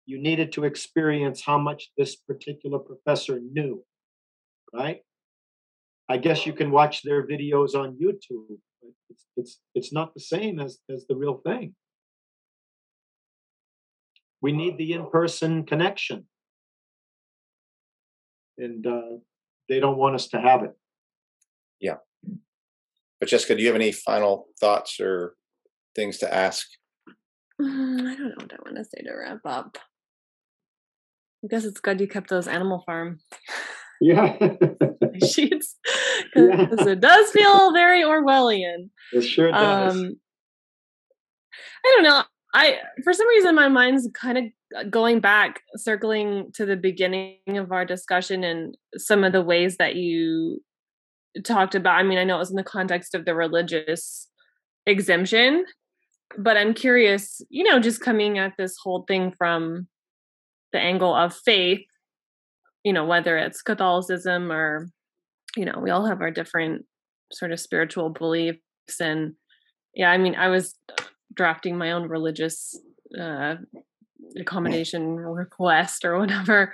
S2: you needed to experience how much this particular professor knew, right? I guess you can watch their videos on YouTube, but it's it's it's not the same as as the real thing. We need the in-person connection, and uh, they don't want us to have it.
S1: Yeah. But Jessica, do you have any final thoughts or things to ask?
S3: Mm, I don't know what I want to say to wrap up. I guess it's good you kept those Animal Farm
S2: Yeah,
S3: sheets
S2: Yeah.
S3: it does feel very Orwellian.
S2: it sure does.
S3: Um, I don't know. I for some reason my mind's kind of going back, circling to the beginning of our discussion and some of the ways that you talked about. I mean, I know it was in the context of the religious exemption, but I'm curious, you know, just coming at this whole thing from the angle of faith, you know, whether it's Catholicism or, you know, we all have our different sort of spiritual beliefs. And yeah, I mean, I was drafting my own religious uh, accommodation request or whatever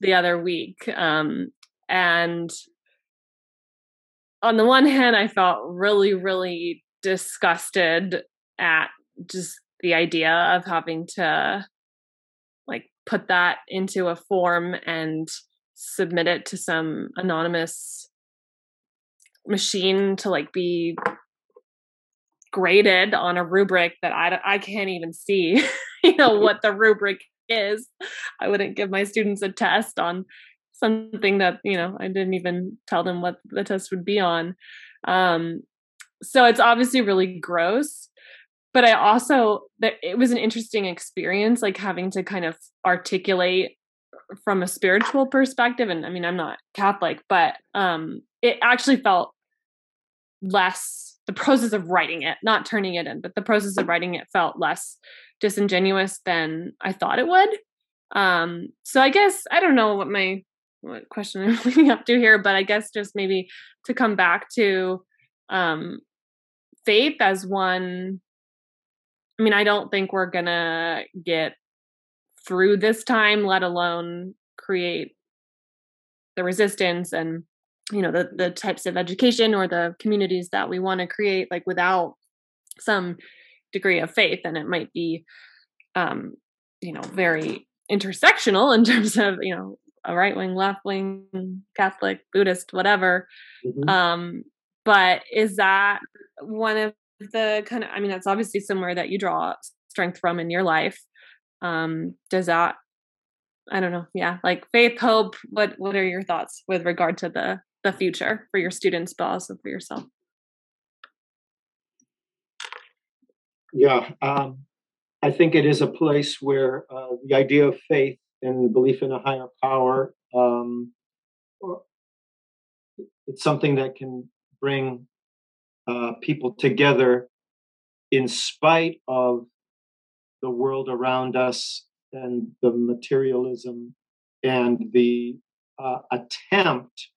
S3: the other week. Um, and on the one hand, I felt really, really disgusted at just the idea of having to like put that into a form and submit it to some anonymous machine to like be graded on a rubric that I, I can't even see you know mm-hmm. what the rubric is. I wouldn't give my students a test on something that you know i didn't even tell them what the test would be on um so it's obviously really gross but i also it was an interesting experience like having to kind of articulate from a spiritual perspective and i mean i'm not catholic but um it actually felt less the process of writing it not turning it in but the process of writing it felt less disingenuous than i thought it would um so i guess i don't know what my what question i'm leading up to here but i guess just maybe to come back to um faith as one i mean i don't think we're gonna get through this time let alone create the resistance and you know the the types of education or the communities that we want to create like without some degree of faith. And it might be um you know very intersectional in terms of you know a right wing left wing catholic buddhist whatever
S2: Mhm.
S3: um but is that one of the kind of i mean that's obviously somewhere that you draw strength from in your life um does that i don't know yeah like faith hope what what are your thoughts with regard to the the future for your students but also for yourself
S2: Yeah, um, I think it is a place where uh, the idea of faith and belief in a higher power. Um, it's something that can bring uh, people together in spite of the world around us and the materialism and the uh, attempt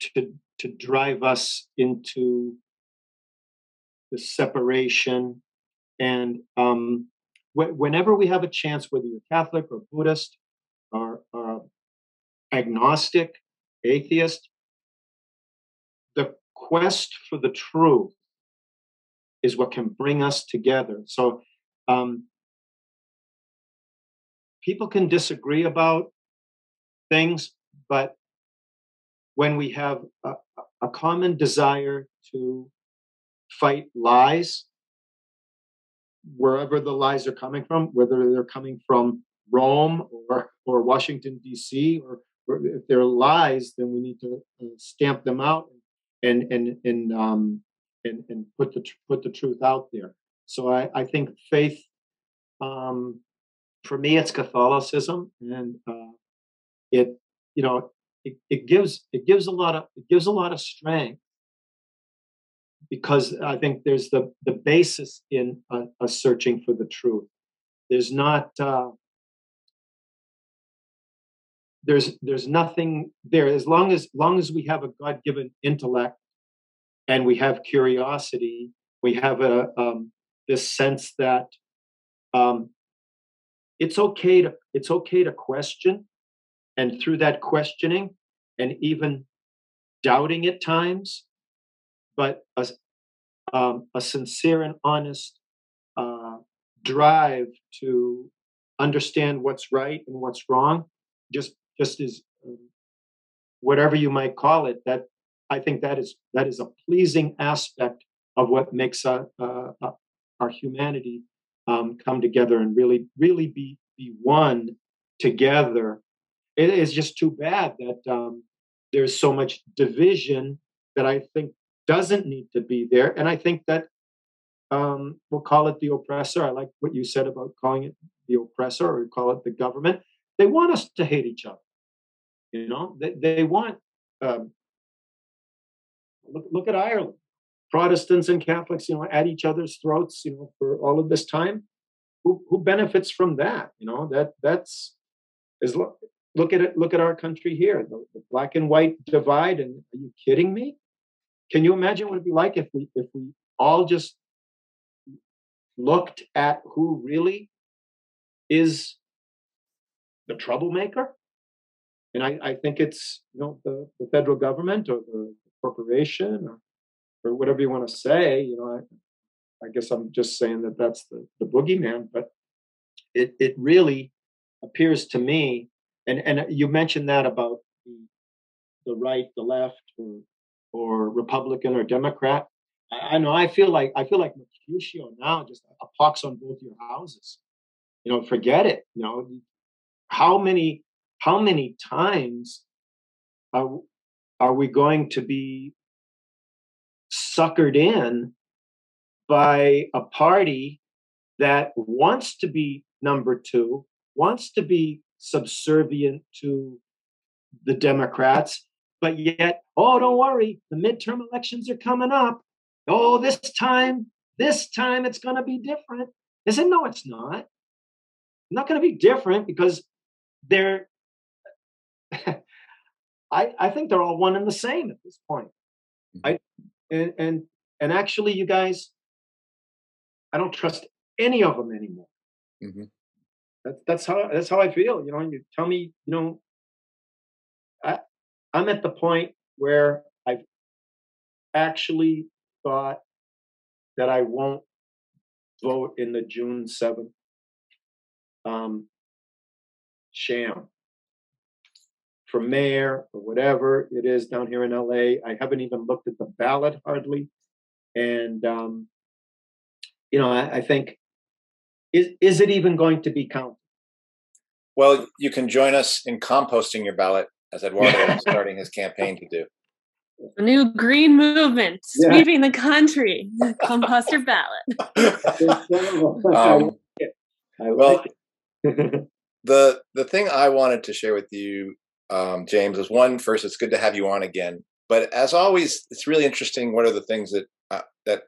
S2: to to drive us into the separation and um, whenever we have a chance, whether you're Catholic or Buddhist or, agnostic, atheist, the quest for the truth is what can bring us together. So um, people can disagree about things, but when we have a, a common desire to fight lies wherever the lies are coming from, whether they're coming from Rome or or Washington D.C. or, or if they're lies, then we need to uh, stamp them out and and and um and and put the put the truth out there. So I I think faith, um, for me, it's Catholicism, and uh, it you know it, it gives it gives a lot of it gives a lot of strength because I think there's the the basis in a, a searching for the truth. There's not uh, there's there's nothing there as long as long as we have a God given intellect and we have curiosity, we have a um, this sense that um, it's okay to it's okay to question, and through that questioning and even doubting at times, but a, um, a sincere and honest uh, drive to understand what's right and what's wrong, just just as um, whatever you might call it. That I think that is that is a pleasing aspect of what makes uh, uh, uh, our humanity um, come together and really really be be one together. It is just too bad that um, there's so much division that I think doesn't need to be there. And I think that um, we'll call it the oppressor. I like what you said about calling it the oppressor or call it the government. They want us to hate each other. You know, they, they want, um, look, look at Ireland. Protestants and Catholics, you know, at each other's throats, you know, for all of this time. Who, who benefits from that? You know, that that's is look, look at it. Look at our country here, the, the black and white divide. And are you kidding me? Can you imagine what it'd be like if we if we all just looked at who really is the troublemaker? And I, I think it's you know the, the federal government or the corporation or, or whatever you want to say. You know, I, I guess I'm just saying that that's the, the boogeyman, but it it really appears to me, and and you mentioned that about the the right, the left, or or Republican or Democrat. I, know I feel like I feel like Mercutio now, just a pox on both your houses. You know, forget it. You know, how many how many times are are we going to be suckered in by a party that wants to be number two, wants to be subservient to the Democrats, but yet, oh, don't worry, the midterm elections are coming up. Oh, this time, this time it's going to be different. I said, no, it's not. Not going to be different because they're, I, I think they're all one and the same at this point. I, and, and, and actually, you guys, I don't trust any of them anymore.
S1: Mm-hmm.
S2: That's that's how that's how I feel. You know, you tell me, you know, I'm at the point where I've actually thought that I won't vote in the June 7th um, sham for mayor or whatever it is down here in LA. I haven't even looked at the ballot hardly. And, um, you know, I, I think, is, is it even going to be counted?
S1: Well, you can join us in composting your ballot, as Eduardo is starting his campaign to do.
S3: A new green movement
S2: Yeah.
S3: sweeping the country. Compost your ballot.
S1: Um, well, the the thing I wanted to share with you, um, James, is one first. It's good to have you on again. But as always, it's really interesting. What are the things that uh, that?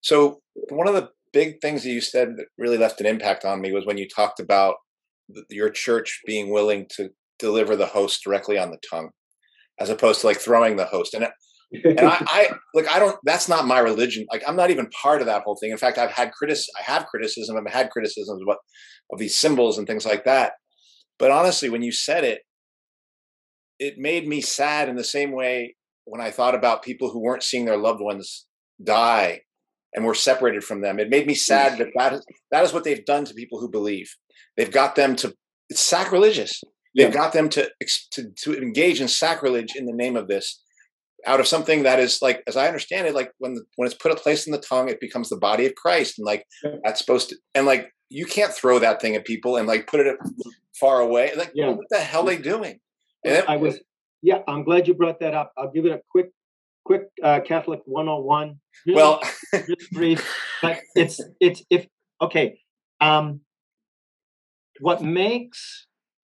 S1: So one of the big things that you said that really left an impact on me was when you talked about th- your church being willing to deliver the host directly on the tongue, as opposed to like throwing the host. And and I, I like I don't. That's not my religion. Like I'm not even part of that whole thing. In fact, I've had critic. I have criticism. I've had criticisms of what of these symbols and things like that. But honestly, when you said it, it made me sad in the same way when I thought about people who weren't seeing their loved ones die and were separated from them. It made me sad that that is, that is what they've done to people who believe. They've got them to. It's sacrilegious. They've
S2: Yeah.
S1: got them to to to engage in sacrilege in the name of this out of something that is like, as I understand it, like when the, when it's put a place in the tongue, it becomes the body of Christ, and like
S2: Yeah.
S1: that's supposed to, and like you can't throw that thing at people and like put it far away. Like,
S2: Yeah.
S1: what the hell are they doing? And
S2: I was, yeah, I'm glad you brought that up. I'll give it a quick, quick uh, Catholic 101. Really,
S1: well,
S2: really brief, but it's it's if okay. Um, what makes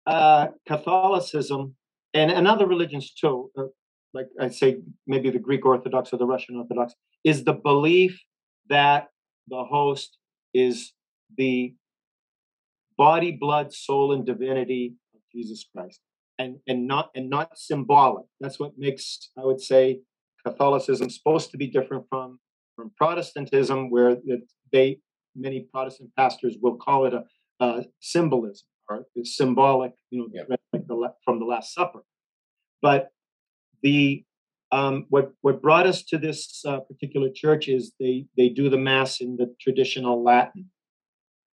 S2: uh, Catholicism and, and other religions too, uh, like I say, maybe the Greek Orthodox or the Russian Orthodox, is the belief that the host is the body, blood, soul, and divinity of Jesus Christ, and and not and not symbolic. That's what makes I would say Catholicism supposed to be different from from Protestantism, where they many Protestant pastors will call it a, a symbolism or it's symbolic, you know,
S1: Yep.
S2: like the from the Last Supper. But the um, what what brought us to this uh, particular church is they they do the mass in the traditional Latin.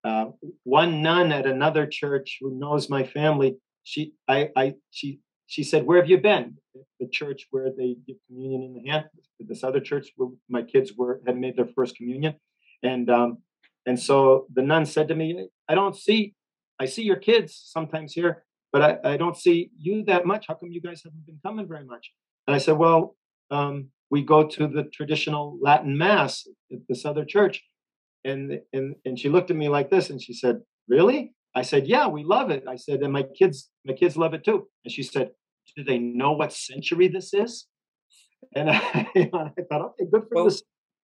S2: Uh, one nun at another church who knows my family, she I I she she said, "Where have you been?" The church where they give communion in the hand. This other church where my kids were had made their first communion, and um, and so the nun said to me, "I don't see, I see your kids sometimes here, but I, I don't see you that much. How come you guys haven't been coming very much?" And I said, "Well, um, we go to the traditional Latin mass at this other church," and and and she looked at me like this, and she said, "Really?" I said, "Yeah, we love it." I said, "And my kids, my kids love it too." And she said, "Do they know what century this is?" And I, I thought, "Okay, good for
S1: Well,
S2: this."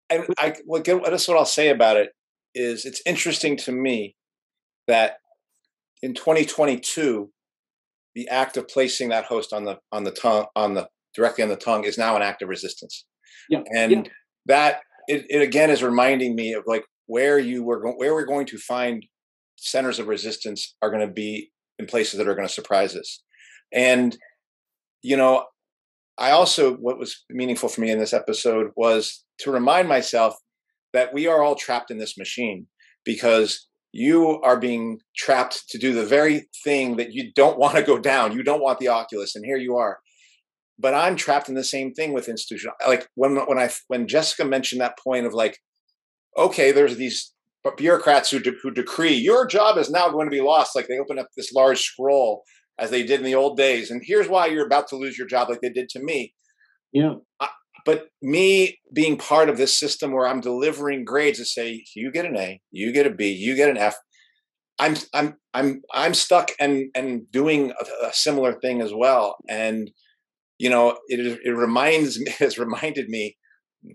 S1: and I well, that's what I'll say about it is it's interesting to me that in 2022, the act of placing that host on the on the tongue on the directly on the tongue is now an act of resistance.
S2: Yeah,
S1: and
S2: yeah.
S1: that it, it again is reminding me of like where you were go- where we're going to find centers of resistance are going to be in places that are going to surprise us, and you know I also, what was meaningful for me in this episode was to remind myself that we are all trapped in this machine because you are being trapped to do the very thing that you don't want to go down. You don't want the Oculus, and here you are. But I'm trapped in the same thing with institutional. Like when when I when Jessica mentioned that point of like, okay, there's these bureaucrats who de- who decree your job is now going to be lost. Like they open up this large scroll as they did in the old days. And here's why you're about to lose your job, like they did to me.
S2: Yeah,
S1: But me being part of this system where I'm delivering grades to say you get an A, you get a B, you get an F. I'm I'm I'm I'm stuck and and doing a, a similar thing as well. And you know, it it reminds me has reminded me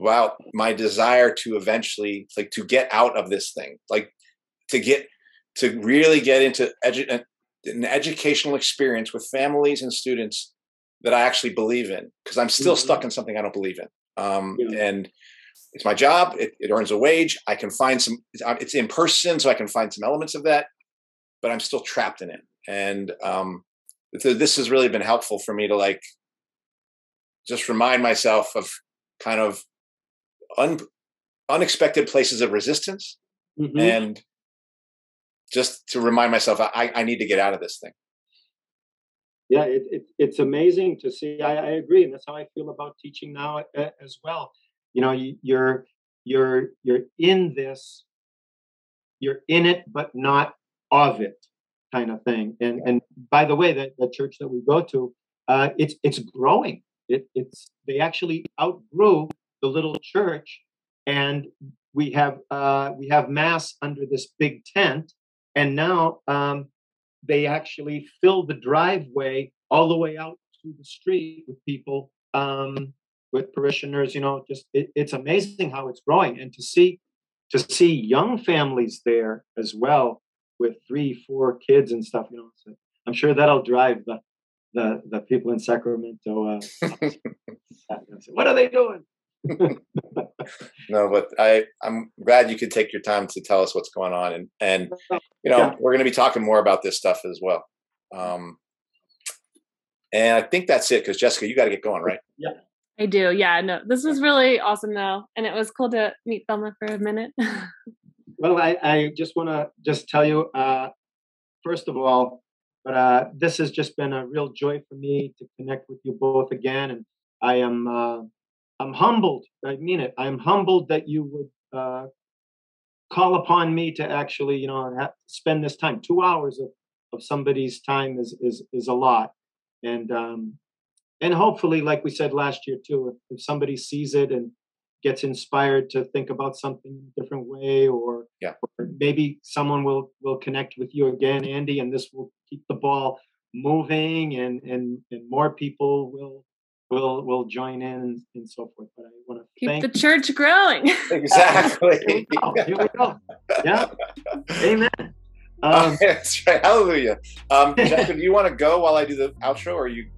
S1: about my desire to eventually like to get out of this thing, like to get to really get into edu- an educational experience with families and students that I actually believe in because I'm still
S2: Mhm.
S1: stuck in something I don't believe in. Um,
S2: Yeah.
S1: And it's my job. It, it earns a wage. I can find some. It's, uh, in person, so I can find some elements of that, but I'm still trapped in it. And um, so this has really been helpful for me to like just remind myself of kind of un, unexpected places of resistance
S2: Mhm.
S1: and just to remind myself I, I need to get out of this thing.
S2: Yeah. It, it it's amazing to see. I, I agree, and that's how I feel about teaching now as well. You know, you, you're you're you're in this, you're in it, but not of it, kind of thing. And and by the way, that the church that we go to, uh, it's it's growing. It, it's they actually outgrew the little church, and we have uh, we have mass under this big tent, and now um, they actually fill the driveway all the way out to the street with people um, with parishioners you know just it, it's amazing how it's growing. And to see to see young families there as well with three four kids and stuff you know so i'm sure that'll drive the the, the people in sacramento uh, what are they doing
S1: No, but I I'm glad you could take your time to tell us what's going on, and and you know
S2: Yeah.
S1: we're going to be talking more about this stuff as well. Um, and I think that's it because Jessica, you got to get going, right? Yeah.
S3: I do. Yeah, no, this was really awesome though. And it was cool to meet Thelma for a minute.
S2: Well, I, I just want to just tell you, uh, first of all, but uh, this has just been a real joy for me to connect with you both again, and I am uh, I'm humbled. I mean it. I'm humbled that you would uh, call upon me to actually, you know, spend this time. Two hours of, of somebody's time is is is a lot, and um, and hopefully, like we said last year too, if, if somebody sees it and gets inspired to think about something in a different way, or,
S1: Yeah.
S2: or maybe someone will will connect with you again, Andy, and this will keep the ball moving, and and and more people will will will join in and, and so forth. But I want to
S3: Keep
S2: thank
S3: the church growing.
S2: Here we
S1: Exactly.
S2: go. Here we go. Yeah. Amen.
S1: Oh,
S2: Um,
S1: that's right. Hallelujah. Um, Jessica, do you want to go while I do the outro, or you?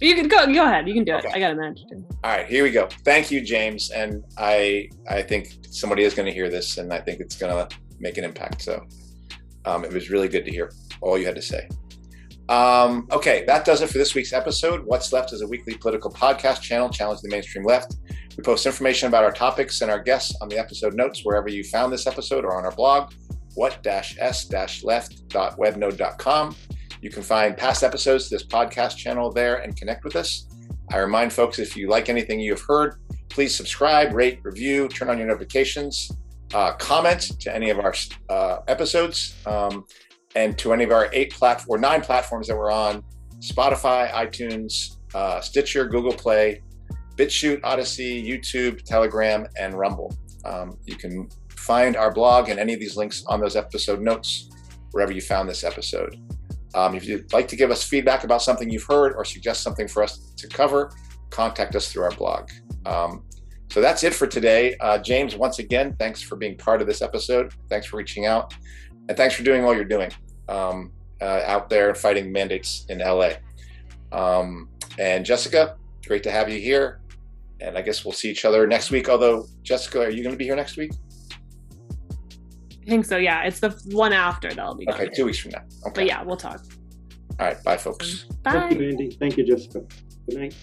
S3: you can go. Go ahead. You can do it. I got a match.
S1: All right, here we go. Thank you, James. And I, I think somebody is going to hear this, and I think it's going to make an impact. So, um, it was really good to hear all you had to say. Um, okay, that does it for this week's episode. What's Left is a weekly political podcast channel challenging the mainstream left. We post information about our topics and our guests on the episode notes wherever you found this episode or on our blog, what-s-left.webnode.com. You can find past episodes to this podcast channel there and connect with us. I remind folks if you like anything you have heard, please subscribe, rate, review, turn on your notifications, uh, comment to any of our uh, episodes, um, and to any of our eight platform or nine platforms that we're on Spotify, iTunes, uh, Stitcher, Google Play, BitChute, Odysee, YouTube, Telegram, and Rumble. Um, you can find our blog and any of these links on those episode notes wherever you found this episode. Um, if you'd like to give us feedback about something you've heard or suggest something for us to cover, contact us through our blog. Um, so that's it for today. Uh, James, once again, thanks for being part of this episode. Thanks for reaching out. And thanks for doing all you're doing um, uh, out there fighting mandates in LA. Um, and Jessica, great to have you here. And I guess we'll see each other next week. Although, Jessica, are you going to be here next week?
S3: I think so. Yeah, it's the one after that'll be.
S1: Okay, two weeks from now. Okay.
S3: But yeah, we'll talk.
S1: All right. Bye, folks.
S3: Bye.
S2: Thank you, Andy. Thank you, Jessica. Good night.